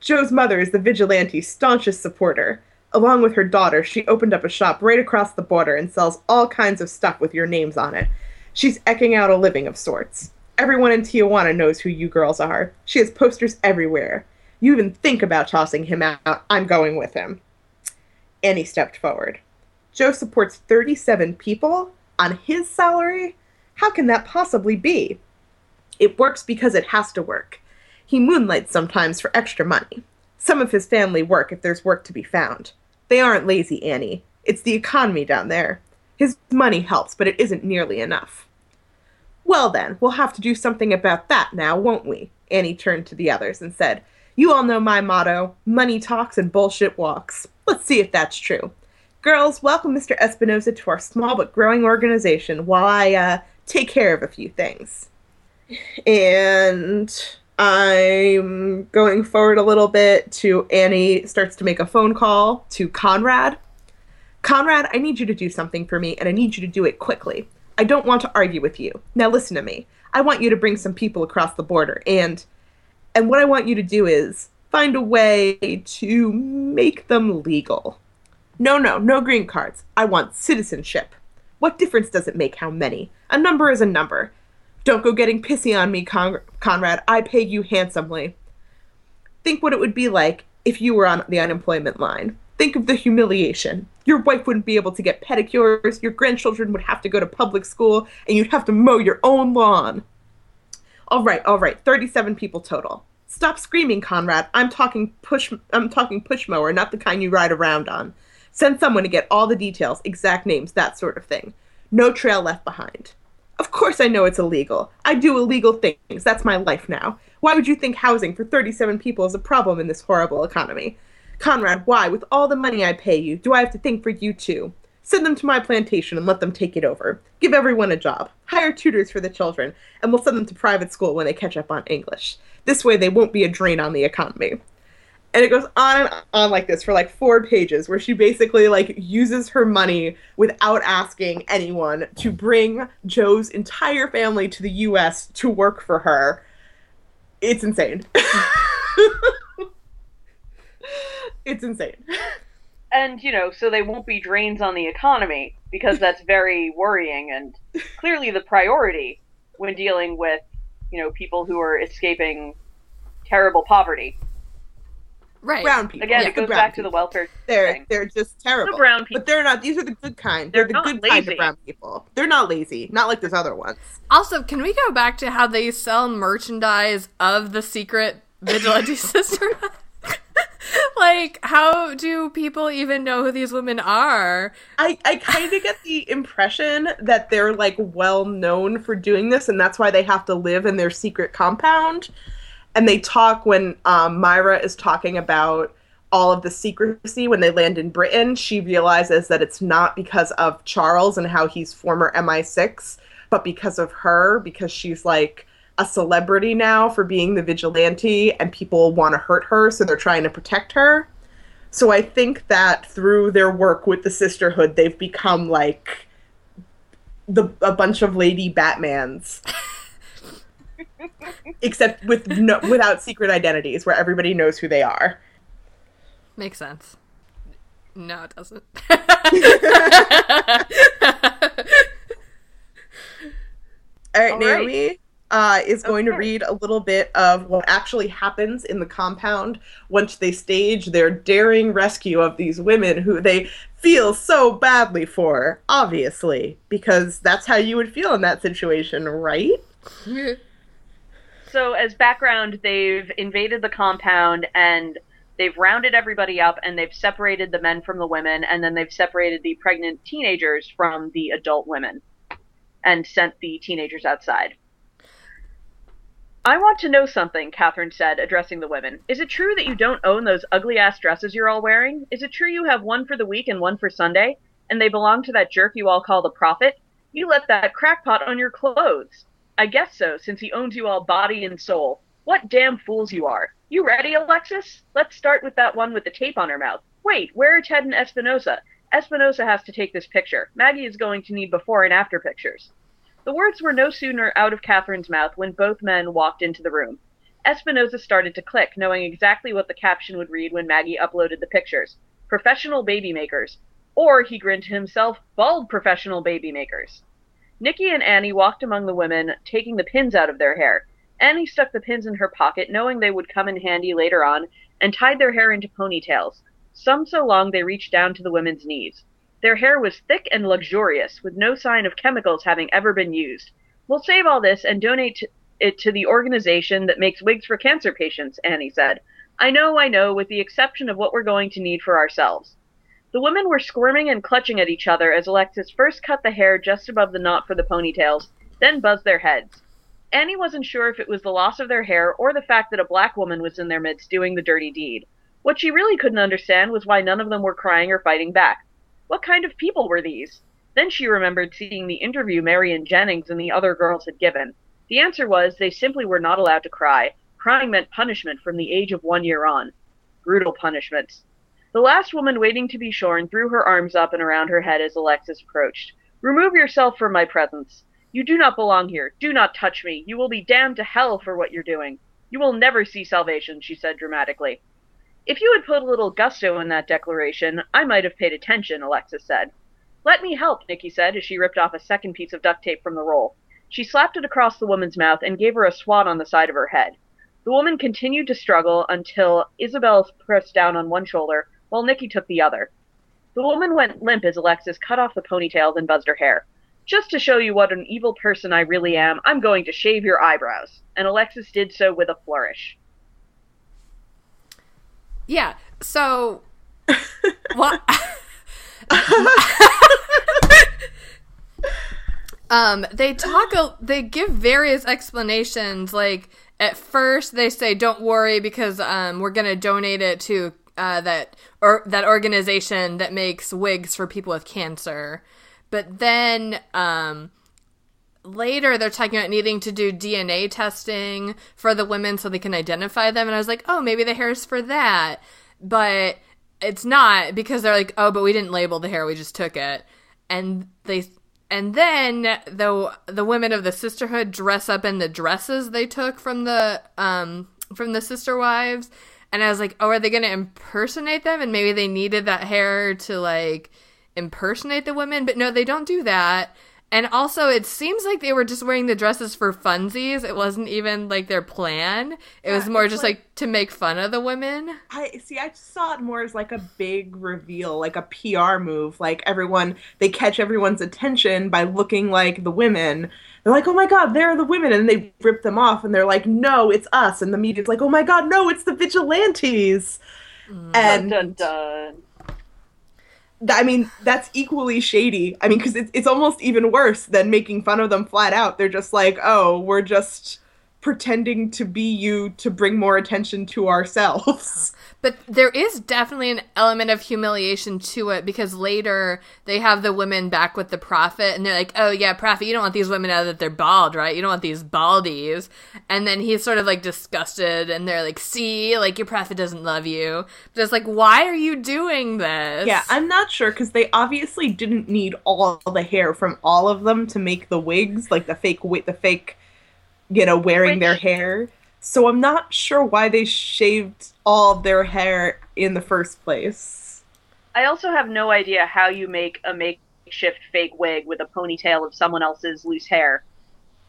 Joe's mother is the vigilante's staunchest supporter. Along with her daughter, she opened up a shop right across the border and sells all kinds of stuff with your names on it. She's eking out a living of sorts. Everyone in Tijuana knows who you girls are. She has posters everywhere. You even think about tossing him out, I'm going with him. Annie stepped forward. Joe supports 37 people on his salary? How can that possibly be? It works because it has to work. He moonlights sometimes for extra money. Some of his family work if there's work to be found. They aren't lazy, Annie. It's the economy down there. His money helps, but it isn't nearly enough. Well, then, we'll have to do something about that now, won't we? Annie turned to the others and said, You all know my motto money talks and bullshit walks. Let's see if that's true. Girls, welcome Mr. Espinosa to our small but growing organization while I uh, take care of a few things. And I'm going forward a little bit to Annie starts to make a phone call to Conrad. Conrad, I need you to do something for me, and I need you to do it quickly. I don't want to argue with you. Now listen to me. I want you to bring some people across the border, and and what I want you to do is find a way to make them legal. No, no, no green cards. I want citizenship. What difference does it make how many? A number is a number. Don't go getting pissy on me, Con- Conrad. I pay you handsomely. Think what it would be like if you were on the unemployment line. Think of the humiliation. Your wife wouldn't be able to get pedicures, your grandchildren would have to go to public school, and you'd have to mow your own lawn. All right, all right, 37 people total. Stop screaming, Conrad. I'm talking push I'm talking push mower, not the kind you ride around on. Send someone to get all the details, exact names, that sort of thing. No trail left behind. Of course I know it's illegal. I do illegal things. That's my life now. Why would you think housing for 37 people is a problem in this horrible economy? Conrad, why, with all the money I pay you, do I have to think for you too? Send them to my plantation and let them take it over. Give everyone a job. Hire tutors for the children, and we'll send them to private school when they catch up on English. This way they won't be a drain on the economy. And it goes on and on like this for like four pages, where she basically like uses her money without asking anyone to bring Joe's entire family to the US to work for her. It's insane. [laughs] it's insane. And, you know, so they won't be drains on the economy because that's very worrying and clearly the priority when dealing with, you know, people who are escaping terrible poverty. Right. Brown people. Again, Yeah, it goes brown back to the people. welfare They're thing. they're just terrible. The brown people. But they're not. These are the good kind. They're, They're the not good kind lazy. of brown people. They're not lazy. Not like those other ones. Also, can we go back to how they sell merchandise of the secret vigilante [laughs] sisterhood? [laughs] like, how do people even know who these women are? I, I kind of get the impression that they're like well known for doing this, and that's why they have to live in their secret compound. And they talk when um, Myra is talking about all of the secrecy when they land in Britain. She realizes that it's not because of Charles and how he's former MI6, but because of her, because she's like a celebrity now for being the vigilante, and people want to hurt her, so they're trying to protect her. So I think that through their work with the Sisterhood, they've become like the a bunch of lady Batmans. [laughs] Except with no, without secret identities, where everybody knows who they are. Makes sense. No, it doesn't. [laughs] All right, All right. Naomi uh, is going to read a little bit of what actually happens in the compound once they stage their daring rescue of these women who they feel so badly for, obviously, because that's how you would feel in that situation, right? [laughs] So, as background, they've invaded the compound and they've rounded everybody up and they've separated the men from the women and then they've separated the pregnant teenagers from the adult women and sent the teenagers outside. I want to know something, Kathryn said, addressing the women. Is it true that you don't own those ugly ass dresses you're all wearing? Is it true you have one for the week and one for Sunday? And they belong to that jerk you all call the prophet? You let that crackpot on your clothes. I guess so, since he owns you all body and soul. What damn fools you are. You ready, Alexis? Let's start with that one with the tape on her mouth. Wait, where are Ted and Espinosa? Espinosa has to take this picture. Maggie is going to need before and after pictures. The words were no sooner out of Kathryn's mouth when both men walked into the room. Espinosa started to click, knowing exactly what the caption would read when Maggie uploaded the pictures. Professional baby makers. Or, he grinned to himself, bald professional baby makers. Nikki and Annie walked among the women, taking the pins out of their hair. Annie stuck the pins in her pocket, knowing they would come in handy later on, and tied their hair into ponytails, some so long they reached down to the women's knees. Their hair was thick and luxurious, with no sign of chemicals having ever been used. We'll save all this and donate it to the organization that makes wigs for cancer patients, Annie said. I know, I know, with the exception of what we're going to need for ourselves. The women were squirming and clutching at each other as Alexis first cut the hair just above the knot for the ponytails, then buzzed their heads. Annie wasn't sure if it was the loss of their hair or the fact that a black woman was in their midst doing the dirty deed. What she really couldn't understand was why none of them were crying or fighting back. What kind of people were these? Then she remembered seeing the interview Marion Jennings and the other girls had given. The answer was they simply were not allowed to cry. Crying meant punishment from the age of one year on. Brutal punishments. The last woman waiting to be shorn threw her arms up and around her head as Alexis approached. Remove yourself from my presence. You do not belong here. Do not touch me. You will be damned to hell for what you're doing. You will never see salvation, she said dramatically. If you had put a little gusto in that declaration, I might have paid attention, Alexis said. Let me help, Nikki said as she ripped off a second piece of duct tape from the roll. She slapped it across the woman's mouth and gave her a swat on the side of her head. The woman continued to struggle until Isabel pressed down on one shoulder while Nikki took the other. The woman went limp as Alexis cut off the ponytails and buzzed her hair. Just to show you what an evil person I really am, I'm going to shave your eyebrows. And Alexis did so with a flourish. Yeah. So [laughs] what [laughs] Um they talk a, they give various explanations like at first they say don't worry because um we're going to donate it to uh that or that organization that makes wigs for people with cancer. But then um later they're talking about needing to do DNA testing for the women so they can identify them and I was like, "Oh, maybe the hair is for that." But it's not because they're like, "Oh, but we didn't label the hair, we just took it." And they and then the the women of the sisterhood dress up in the dresses they took from the um from the sister wives and I was like, "Oh, are they going to impersonate them and maybe they needed that hair to like impersonate the women?" But no, they don't do that. And also, it seems like they were just wearing the dresses for funsies. It wasn't even like their plan. It was more just like- like, to make fun of the women. I see. I saw it more as like a big reveal, like a PR move. Like everyone, they catch everyone's attention by looking like the women. They're like, "Oh my god, they're the women," and they rip them off, and they're like, "No, it's us." And the media's like, "Oh my god, no, it's the vigilantes." Mm, and dun dun. I mean, that's equally shady. I mean, because it's it's almost even worse than making fun of them flat out. They're just like, "Oh, we're just pretending to be you to bring more attention to ourselves. [laughs] But there is definitely an element of humiliation to it because later they have the women back with the prophet and they're like, oh, yeah, prophet, you don't want these women out that they're bald, right? You don't want these baldies. And then he's sort of like disgusted and they're like, see, like your prophet doesn't love you. But it's like, why are you doing this? Yeah, I'm not sure because they obviously didn't need all the hair from all of them to make the wigs, like the fake the fake, you know, wearing their hair. So I'm not sure why they shaved all of their hair in the first place. I also have no idea how you make a makeshift fake wig with a ponytail of someone else's loose hair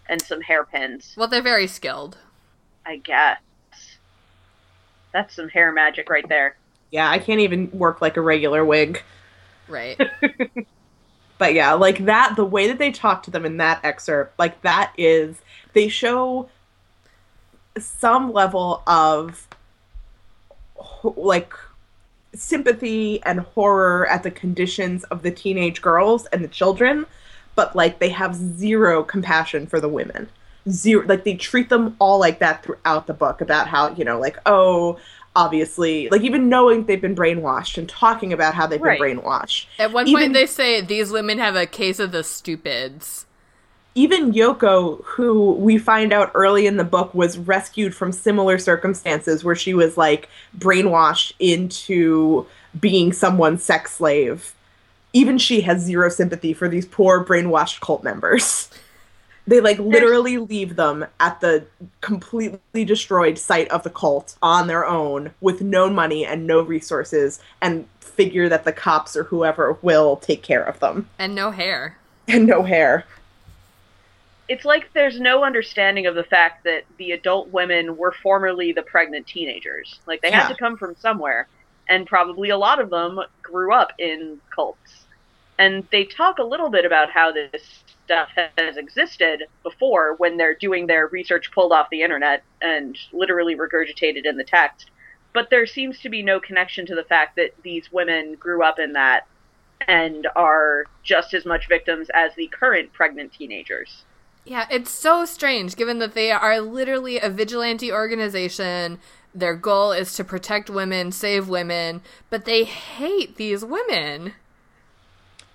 and some hairpins. Well, they're very skilled. I guess. That's some hair magic right there. Yeah, I can't even work like a regular wig. Right. [laughs] But yeah, like that, the way that they talk to them in that excerpt, like that is, they show some level of like sympathy and horror at the conditions of the teenage girls and the children, but like they have zero compassion for the women. Zero, like they treat them all like that throughout the book about how, you know, like, oh, obviously, like even knowing they've been brainwashed and talking about how they've Right. been brainwashed At one Even- point, they say these women have a case of the stupids. Even Yoko, who we find out early in the book was rescued from similar circumstances where she was like brainwashed into being someone's sex slave, even she has zero sympathy for these poor brainwashed cult members. [laughs] They like literally leave them at the completely destroyed site of the cult on their own with no money and no resources and figure that the cops or whoever will take care of them And no hair. and no hair. It's like there's no understanding of the fact that the adult women were formerly the pregnant teenagers. Like they Yeah. had to come from somewhere, and probably a lot of them grew up in cults. And they talk a little bit about how this stuff has existed before when they're doing their research pulled off the internet and literally regurgitated in the text. But there seems to be no connection to the fact that these women grew up in that and are just as much victims as the current pregnant teenagers. Yeah, it's so strange given that they are literally a vigilante organization. Their goal is to protect women, save women, but they hate these women.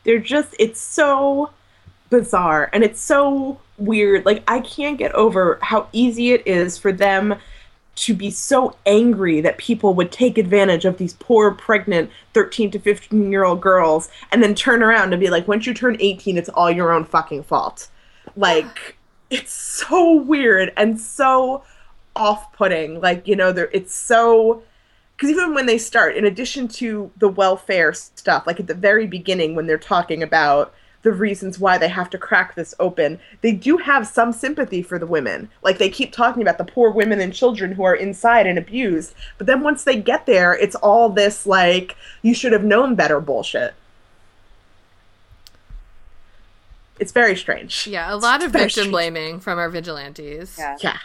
they're just it's so bizarre and it's so weird like i can't get over how easy it is for them to be so angry that people would take advantage of these poor pregnant 13 to 15 year old girls and then turn around and be like once you turn 18 it's all your own fucking fault like it's so weird and so off-putting like you know there it's so because even when they start, in addition to the welfare stuff, like at the very beginning when they're talking about the reasons why they have to crack this open, they do have some sympathy for the women. Like they keep talking about the poor women and children who are inside and abused. But then once they get there, it's all this like, you should have known better bullshit. It's very strange. Yeah, a lot of victim strange. blaming from our vigilantes. Yeah. Yeah.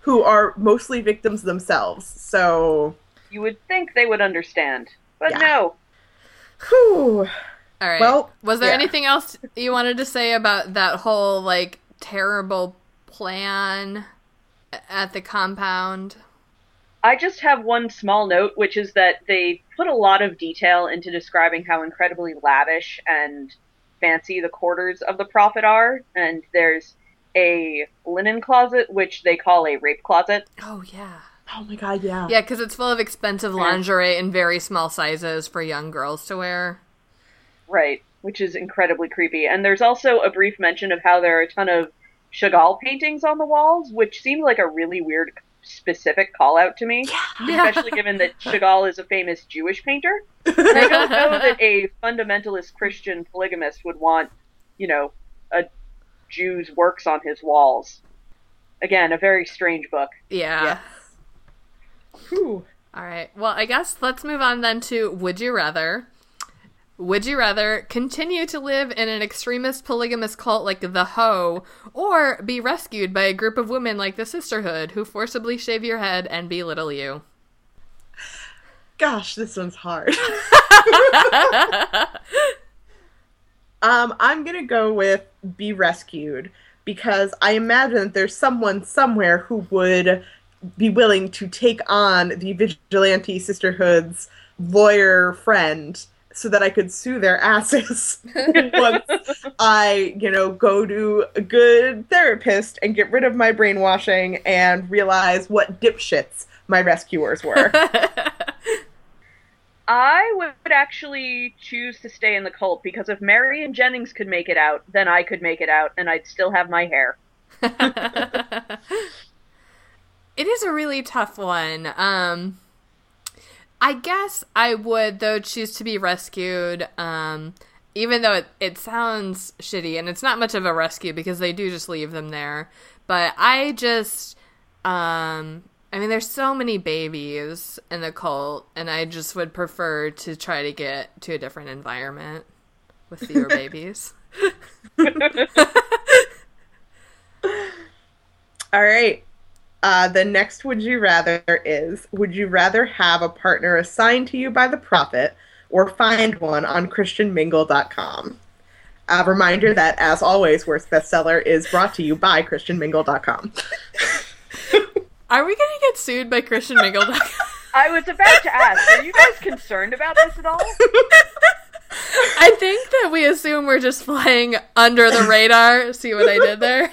Who are mostly victims themselves. So, You would think they would understand, but Yeah. no. whew. All right. Well, was there yeah. anything else you wanted to say about that whole like terrible plan at the compound? I just have one small note, which is that they put a lot of detail into describing how incredibly lavish and fancy the quarters of the prophet are. And there's a linen closet, which they call a rape closet. Oh yeah. Oh my god, yeah. Yeah, because it's full of expensive lingerie in very small sizes for young girls to wear. Right, which is incredibly creepy. And there's also a brief mention of how there are a ton of Chagall paintings on the walls, which seemed like a really weird specific call out to me. Especially given that [laughs] Chagall is a famous Jewish painter. And I don't know that a fundamentalist Christian polygamist would want, you know, a Jew's works on his walls. Again, a very strange book. Yeah. Yeah. Whew. All right. Well, I guess let's move on then to Would You Rather? Would you rather continue to live in an extremist polygamous cult like the Ho, or be rescued by a group of women like the Sisterhood who forcibly shave your head and belittle you? Gosh, this one's hard. [laughs] um, I'm gonna go with be rescued because I imagine that there's someone somewhere who would be willing to take on the vigilante sisterhood's lawyer friend so that I could sue their asses [laughs] once [laughs] I, you know, go to a good therapist and get rid of my brainwashing and realize what dipshits my rescuers were. [laughs] I would actually choose to stay in the cult because if Marion Jennings could make it out, then I could make it out and I'd still have my hair. it is a really tough one. Um I guess I would though choose to be rescued. Um, even though it, it sounds shitty and it's not much of a rescue because they do just leave them there. But I just, um, I mean, there's so many babies in the cult, and I just would prefer to try to get to a different environment with fewer [laughs] babies. [laughs] All right. Uh, the next would you rather is Would you rather have a partner assigned to you by the prophet or find one on ChristianMingle.com? A reminder that, as always, Worst Bestseller is brought to you by ChristianMingle.com. [laughs] Are we going to get sued by ChristianMingle.com? [laughs] I was about to ask, are you guys concerned about this at all? [laughs] I think that we assume we're just flying under the radar. See what I did there?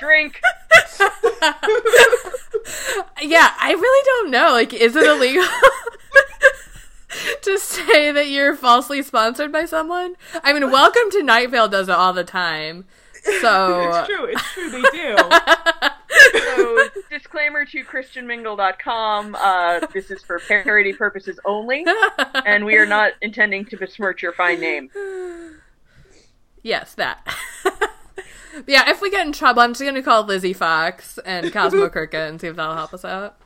Drink. [laughs] yeah, I really don't know. Like, is it illegal [laughs] to say that you're falsely sponsored by someone? I mean, Welcome to Night Vale does it all the time. So [laughs] it's true. It's true. They do. so, disclaimer to ChristianMingle.com: uh, this is for parody purposes only, and we are not intending to besmirch your fine name. Yes, that. Yeah, if we get in trouble, I'm just gonna call Lizzie Fox and Cosmo [laughs] Cricket and see if that'll help us out.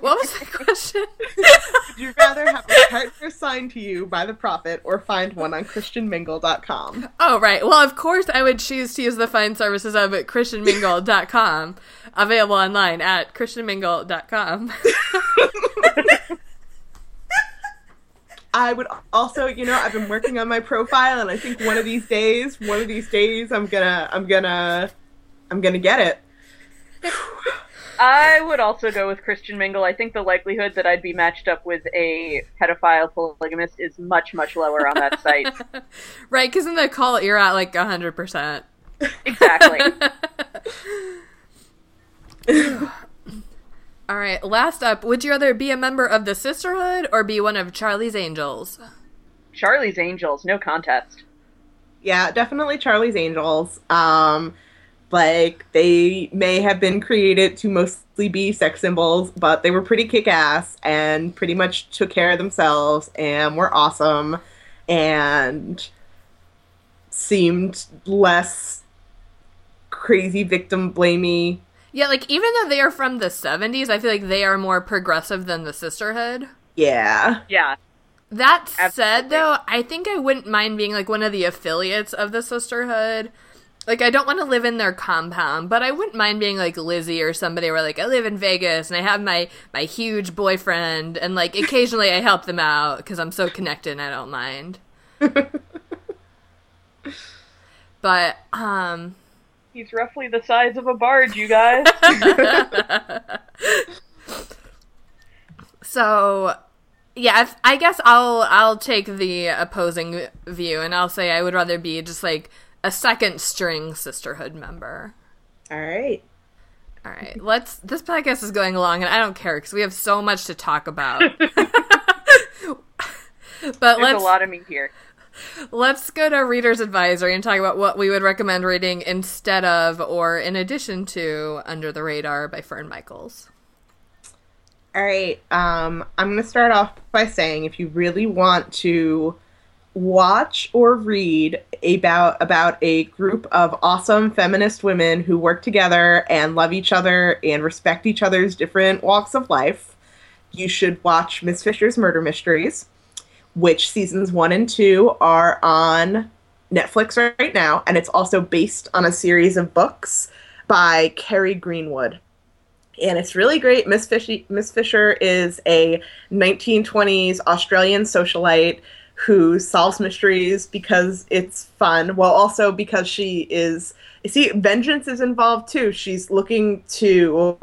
What was the [laughs] question? Would you rather have a partner assigned to you by the prophet or find one on ChristianMingle.com? Oh, right. Well, of course, I would choose to use the fine services of ChristianMingle.com, available online at ChristianMingle.com. [laughs] I would also, you know, I've been working on my profile, and I think one of these days, one of these days, I'm gonna, I'm gonna, I'm gonna get it. I would also go with Christian Mingle. I think the likelihood that I'd be matched up with a pedophile polygamist is much, much lower on that site. [laughs] right, because in the cult, you're at like 100%. Exactly. [laughs] [laughs] All right, last up, would you rather be a member of the Sisterhood or be one of Charlie's Angels? Charlie's Angels, no contest. Yeah, definitely Charlie's Angels. Um, like they may have been created to mostly be sex symbols, but they were pretty kick ass and pretty much took care of themselves and were awesome and seemed less crazy victim blamey yeah, like even though they are from the 70s, I feel like they are more progressive than the Sisterhood. Yeah. Yeah. That Absolutely. said, though, I think I wouldn't mind being like one of the affiliates of the Sisterhood. Like, I don't want to live in their compound, but I wouldn't mind being like Lizzie or somebody where like I live in Vegas and I have my my huge boyfriend and like occasionally I help them out because I'm so connected and I don't mind. [laughs] but um He's roughly the size of a barge, you guys. [laughs] so, yeah, I guess I'll I'll take the opposing view, and I'll say I would rather be just like a second string sisterhood member. All right. All right. Let's. This podcast is going along, and I don't care because we have so much to talk about. [laughs] [laughs] but There's let's, a lot of me here. Let's go to Reader's Advisory and talk about what we would recommend reading instead of or in addition to Under the Radar by Fern Michaels. All right. Um, I'm going to start off by saying if you really want to watch or read about about a group of awesome feminist women who work together and love each other and respect each other's different walks of life, you should watch Miss Fisher's Murder Mysteries which seasons one and two are on Netflix right now, and it's also based on a series of books by Kerry Greenwood. And it's really great. Miss Fisher, Miss Fisher is a 1920s Australian socialite who solves mysteries because it's fun, while also because she is. You see, vengeance is involved too. She's looking to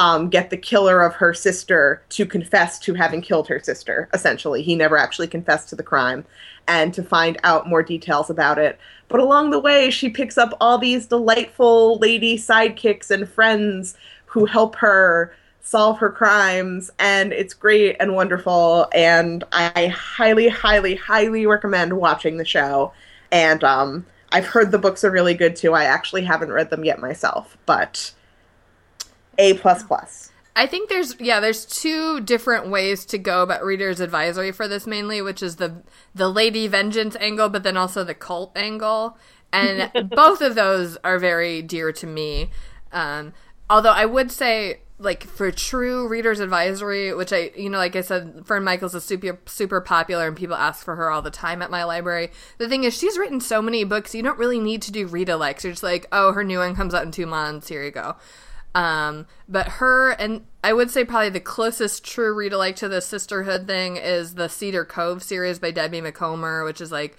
um, get the killer of her sister to confess to having killed her sister, essentially. He never actually confessed to the crime, and to find out more details about it. But along the way, she picks up all these delightful lady sidekicks and friends who help her solve her crimes and it's great and wonderful and i highly highly highly recommend watching the show and um, i've heard the books are really good too i actually haven't read them yet myself but a plus plus. I think there's yeah, there's two different ways to go about reader's advisory for this mainly, which is the the lady vengeance angle, but then also the cult angle, and [laughs] both of those are very dear to me. Um, although I would say like for true readers advisory which i you know like i said fern michaels is super super popular and people ask for her all the time at my library. The thing is she's written so many books you don't really need to do read alikes you're just like oh her new one comes out in two months here you go um, but her and I would say probably the closest true read alike to the sisterhood thing is the Cedar Cove series by Debbie Macomber, which is like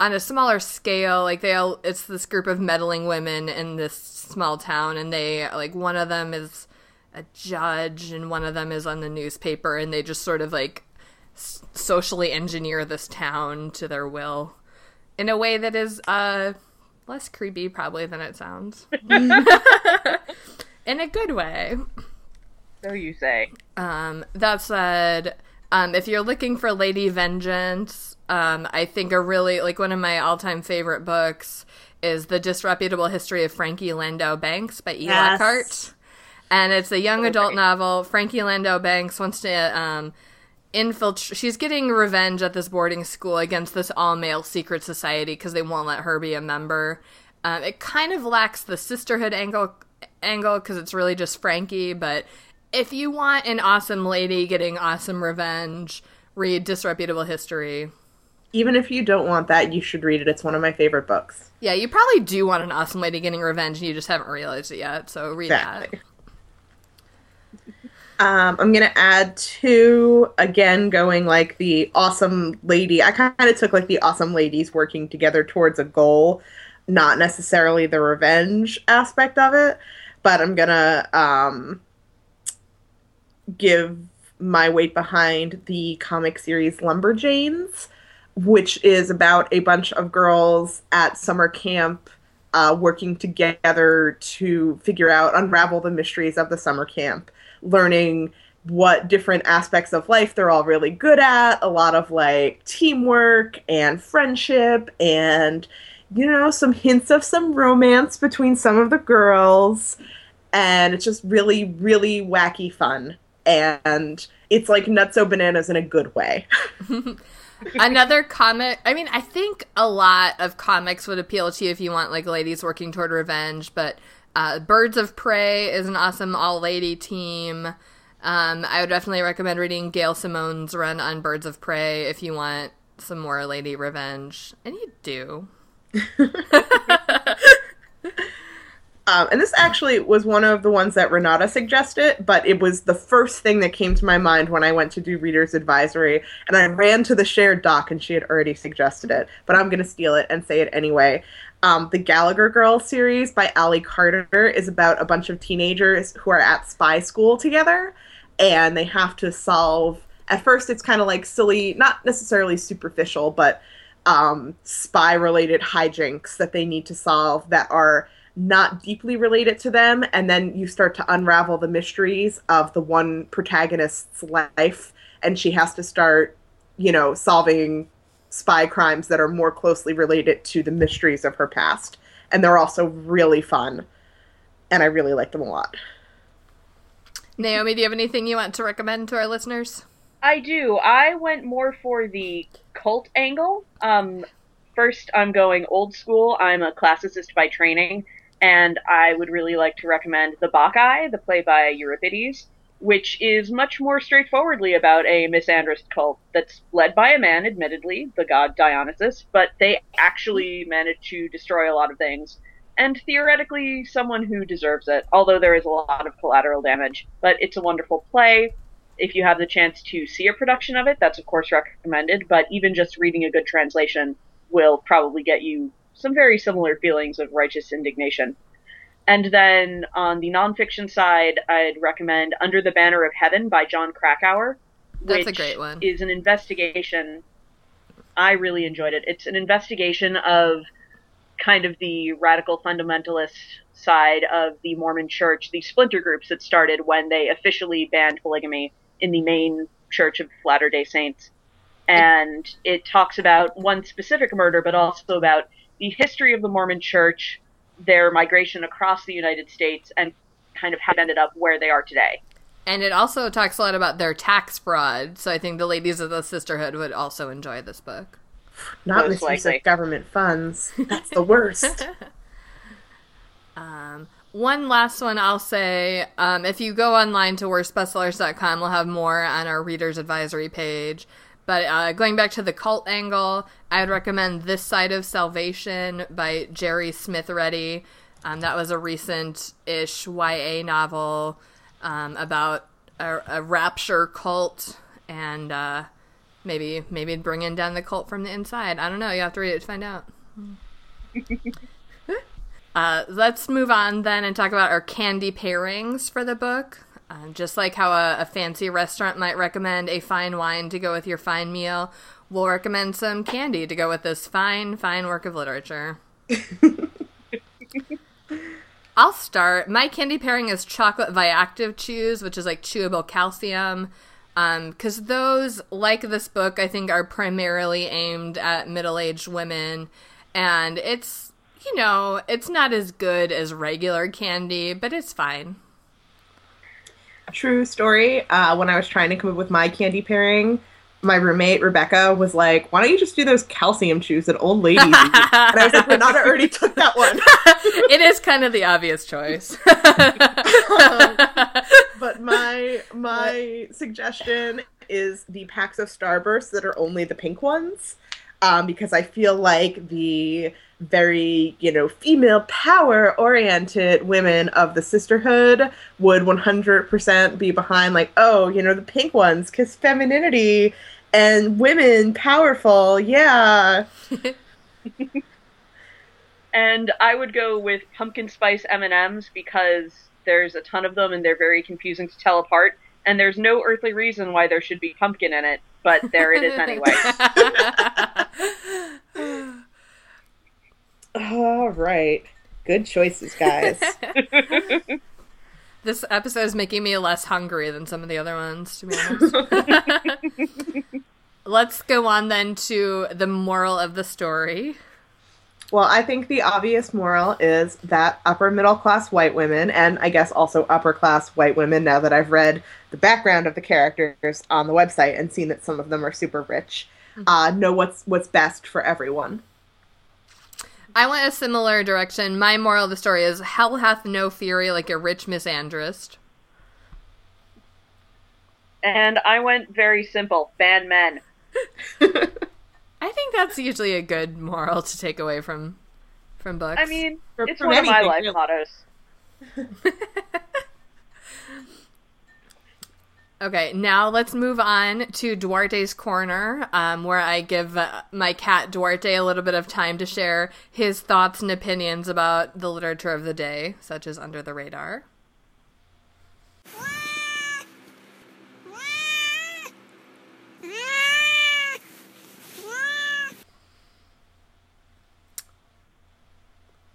on a smaller scale. Like they all, it's this group of meddling women in this small town, and they like one of them is a judge and one of them is on the newspaper and they just sort of like s- socially engineer this town to their will in a way that is uh less creepy probably than it sounds [laughs] [laughs] in a good way So you say. um that said um if you're looking for lady vengeance um i think a really like one of my all-time favorite books is the disreputable history of frankie landau banks by e Yes. lockhart and it's a young Okay. adult novel. Frankie Landau Banks wants to um, infiltrate. She's getting revenge at this boarding school against this all-male secret society because they won't let her be a member. Um, it kind of lacks the sisterhood angle angle because it's really just Frankie. But if you want an awesome lady getting awesome revenge, read Disreputable History. even if you don't want that you should read it it's one of my favorite books Yeah, you probably do want an awesome lady getting revenge, and you just haven't realized it yet. So read Exactly. [laughs] Um, I'm gonna add two again, going like the awesome lady. I kind of took like the awesome ladies working together towards a goal, not necessarily the revenge aspect of it. But I'm gonna um, give my weight behind the comic series Lumberjanes, which is about a bunch of girls at summer camp uh, working together to figure out, unravel the mysteries of the summer camp, learning what different aspects of life they're all really good at, a lot of like teamwork and friendship, and you know, some hints of some romance between some of the girls. And it's just really, really wacky fun. And it's like nutso bananas in a good way. [laughs] Another comic. I mean, I think a lot of comics would appeal to you if you want like ladies working toward revenge. But uh, Birds of Prey is an awesome all-lady team. Um, I would definitely recommend reading Gail Simone's run on Birds of Prey if you want some more lady revenge, and you do. [laughs] Um, and this actually was one of the ones that Renata suggested, but it was the first thing that came to my mind when I went to do Reader's Advisory. And I ran to the shared doc, and she had already suggested it. But I'm going to steal it and say it anyway. Um, the Gallagher Girls series by Ally Carter is about a bunch of teenagers who are at spy school together, and they have to solve. At first, it's kind of like silly, not necessarily superficial, but um, spy related hijinks that they need to solve that are not deeply related to them and then you start to unravel the mysteries of the one protagonist's life and she has to start you know solving spy crimes that are more closely related to the mysteries of her past and they're also really fun and i really like them a lot Naomi, do you have anything you want to recommend to our listeners? I do. I went more for the cult angle. Um, first, I'm going old school. I'm a classicist by training, and I would really like to recommend The Bacchae, the play by Euripides, which is much more straightforwardly about a misandrist cult that's led by a man, admittedly, the god Dionysus, but they actually manage to destroy a lot of things. And theoretically, someone who deserves it, although there is a lot of collateral damage. But it's a wonderful play if you have the chance to see a production of it, that's of course recommended, but even just reading a good translation will probably get you some very similar feelings of righteous indignation. And then on the nonfiction side, I'd recommend Under the Banner of Heaven by Jon Krakauer. That's which a great one. Is an investigation. I really enjoyed it. It's an investigation of kind of the radical fundamentalist side of the Mormon church, the splinter groups that started when they officially banned polygamy in the main church of Latter day Saints. And it talks about one specific murder, but also about the history of the Mormon church, their migration across the United States, and kind of how it ended up where they are today. And it also talks a lot about their tax fraud. So I think the ladies of the sisterhood would also enjoy this book. Not Most misuse of government funds. That's the worst. [laughs] [laughs] Um, one last one I'll say. Um, if you go online to worstbestsellers.com, we'll have more on our reader's advisory page. But uh, going back to the cult angle, I would recommend This Side of Salvation by Jeri Smith-Ready. Um, that was a recent ish YA novel um, about a, a rapture cult and uh, maybe maybe bringing down the cult from the inside. I don't know. You have to read it to find out. [laughs] Uh, let's move on then and talk about our candy pairings for the book. Uh, just like how a, a fancy restaurant might recommend a fine wine to go with your fine meal, we'll recommend some candy to go with this fine, fine work of literature. [laughs] I'll start. My candy pairing is chocolate Viactiv chews, which is like chewable calcium. Because those, like this book, I think are primarily aimed at middle aged women. And it's, you know, it's not as good as regular candy, but it's fine. True story. Uh, when I was trying to come up with my candy pairing, my roommate Rebecca was like, "Why don't you just do those calcium chews that old ladies?" [laughs] and I was like, "Renata already took that one." [laughs] it is kind of the obvious choice. but my my [laughs] suggestion is the packs of Starbursts that are only the pink ones, um, because I feel like the very you know female power oriented women of the sisterhood would 100% be behind like oh you know the pink ones because femininity and women powerful yeah [laughs] And I would go with pumpkin spice M&Ms because there's a ton of them and they're very confusing to tell apart. And there's no earthly reason why there should be pumpkin in it, but there it is [laughs] anyway. all right good choices guys [laughs] this episode is making me less hungry than some of the other ones, to be honest. [laughs] Let's go on then to the moral of the story. Well, I think the obvious moral is that upper middle class white women, and I guess also upper class white women, now that I've read the background of the characters on the website and seen that some of them are super rich, uh, know what's what's best for everyone. I went a similar direction. My moral of the story is hell hath no fury like a rich misandrist. and I went very simple ban men. [laughs] I think that's usually a good moral to take away from from books. I mean, For- it's from one of my life really. mottos. [laughs] Okay, now let's move on to Duarte's corner, um, where I give uh, my cat Duarte a little bit of time to share his thoughts and opinions about the literature of the day, such as Under the Radar.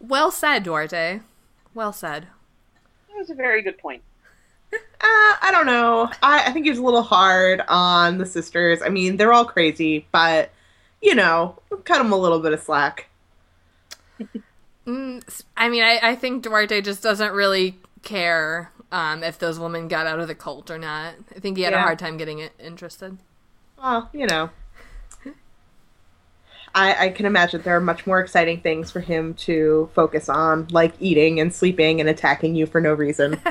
Well said, Duarte. Well said. That was a very good point. [laughs] Uh, I don't know. I, I think he was a little hard on the sisters. I mean, they're all crazy, but you know, cut them a little bit of slack. [laughs] Mm, s- I mean, I, I think Duarte just doesn't really care um, if those women got out of the cult or not. I think he had a hard time getting it interested. Well, you know. I, I can imagine there are much more exciting things for him to focus on, like eating and sleeping and attacking you for no reason. [laughs]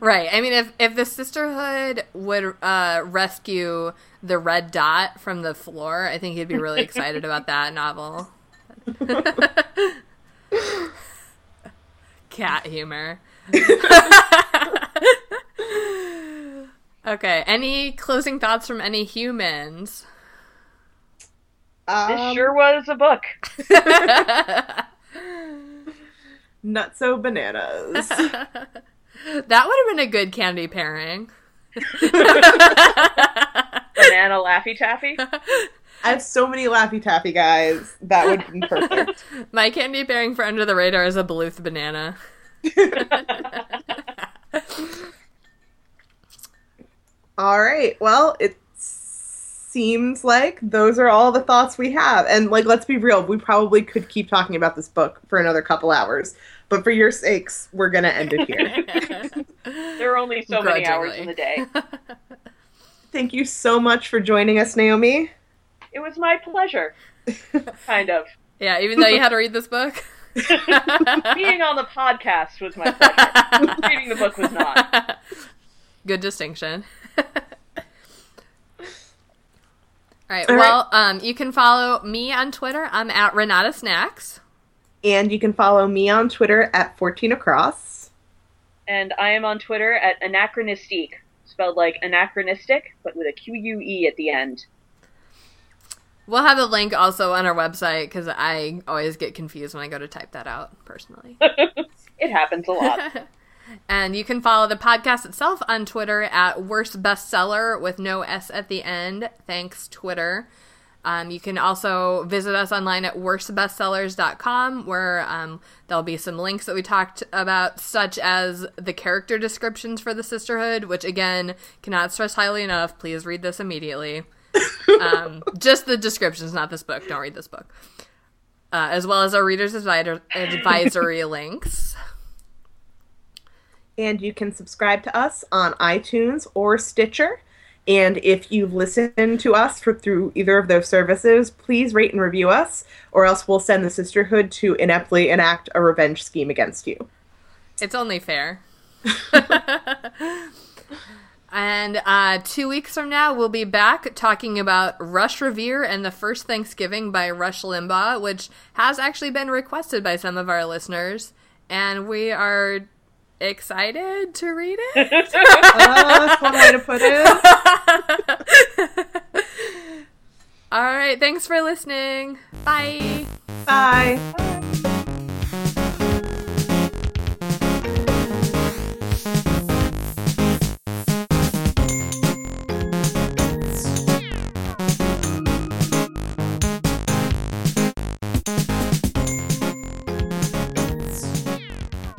Right. I mean, if if the sisterhood would uh, rescue the red dot from the floor, I think he'd be really excited about that [laughs] novel. [laughs] Cat humor. Okay. Any closing thoughts from any humans? This Um, sure was a book. [laughs] Nutso bananas. [laughs] that would have been a good candy pairing. [laughs] Banana Laffy Taffy. I have so many Laffy Taffy guys. That would be perfect. My candy pairing for Under the Radar is a Bluth banana. All right. Well, it seems like those are all the thoughts we have. And like let's be real, we probably could keep talking about this book for another couple hours. But for your sakes, we're going to end it here. [laughs] There are only so many hours in the day. [laughs] Thank you so much for joining us, Naomi. It was my pleasure. [laughs] Kind of. yeah, even though you had to read this book. Being on the podcast was my pleasure. Reading the book was not. Good distinction. All right. All right. well, um, you can follow me on Twitter. I'm at Renata Snacks. And you can follow me on Twitter at 14 across. And I am on Twitter at Anachronistique, spelled like anachronistic, but with a Q U E at the end. We'll have a link also on our website because I always get confused when I go to type that out personally. [laughs] It happens a lot. [laughs] and you can follow the podcast itself on Twitter at Worst Bestseller with no S at the end. Thanks, Twitter. Um, you can also visit us online at worstbestsellers.com where um, there'll be some links that we talked about, such as the character descriptions for the Sisterhood, which again, cannot stress highly enough. Please read this immediately. [laughs] um, just the descriptions, not this book. Don't read this book. Uh, as well as our readers' advisor- advisory links. And you can subscribe to us on iTunes or Stitcher. And if you've listened to us for, through either of those services, please rate and review us, or else we'll send the Sisterhood to ineptly enact a revenge scheme against you. It's only fair. [laughs] and uh, two weeks from now, we'll be back talking about Rush Revere and the First Thanksgiving by Rush Limbaugh, which has actually been requested by some of our listeners. And we are excited to read it. Uh, that's one way to put it. All right. Thanks for listening. Bye. Bye.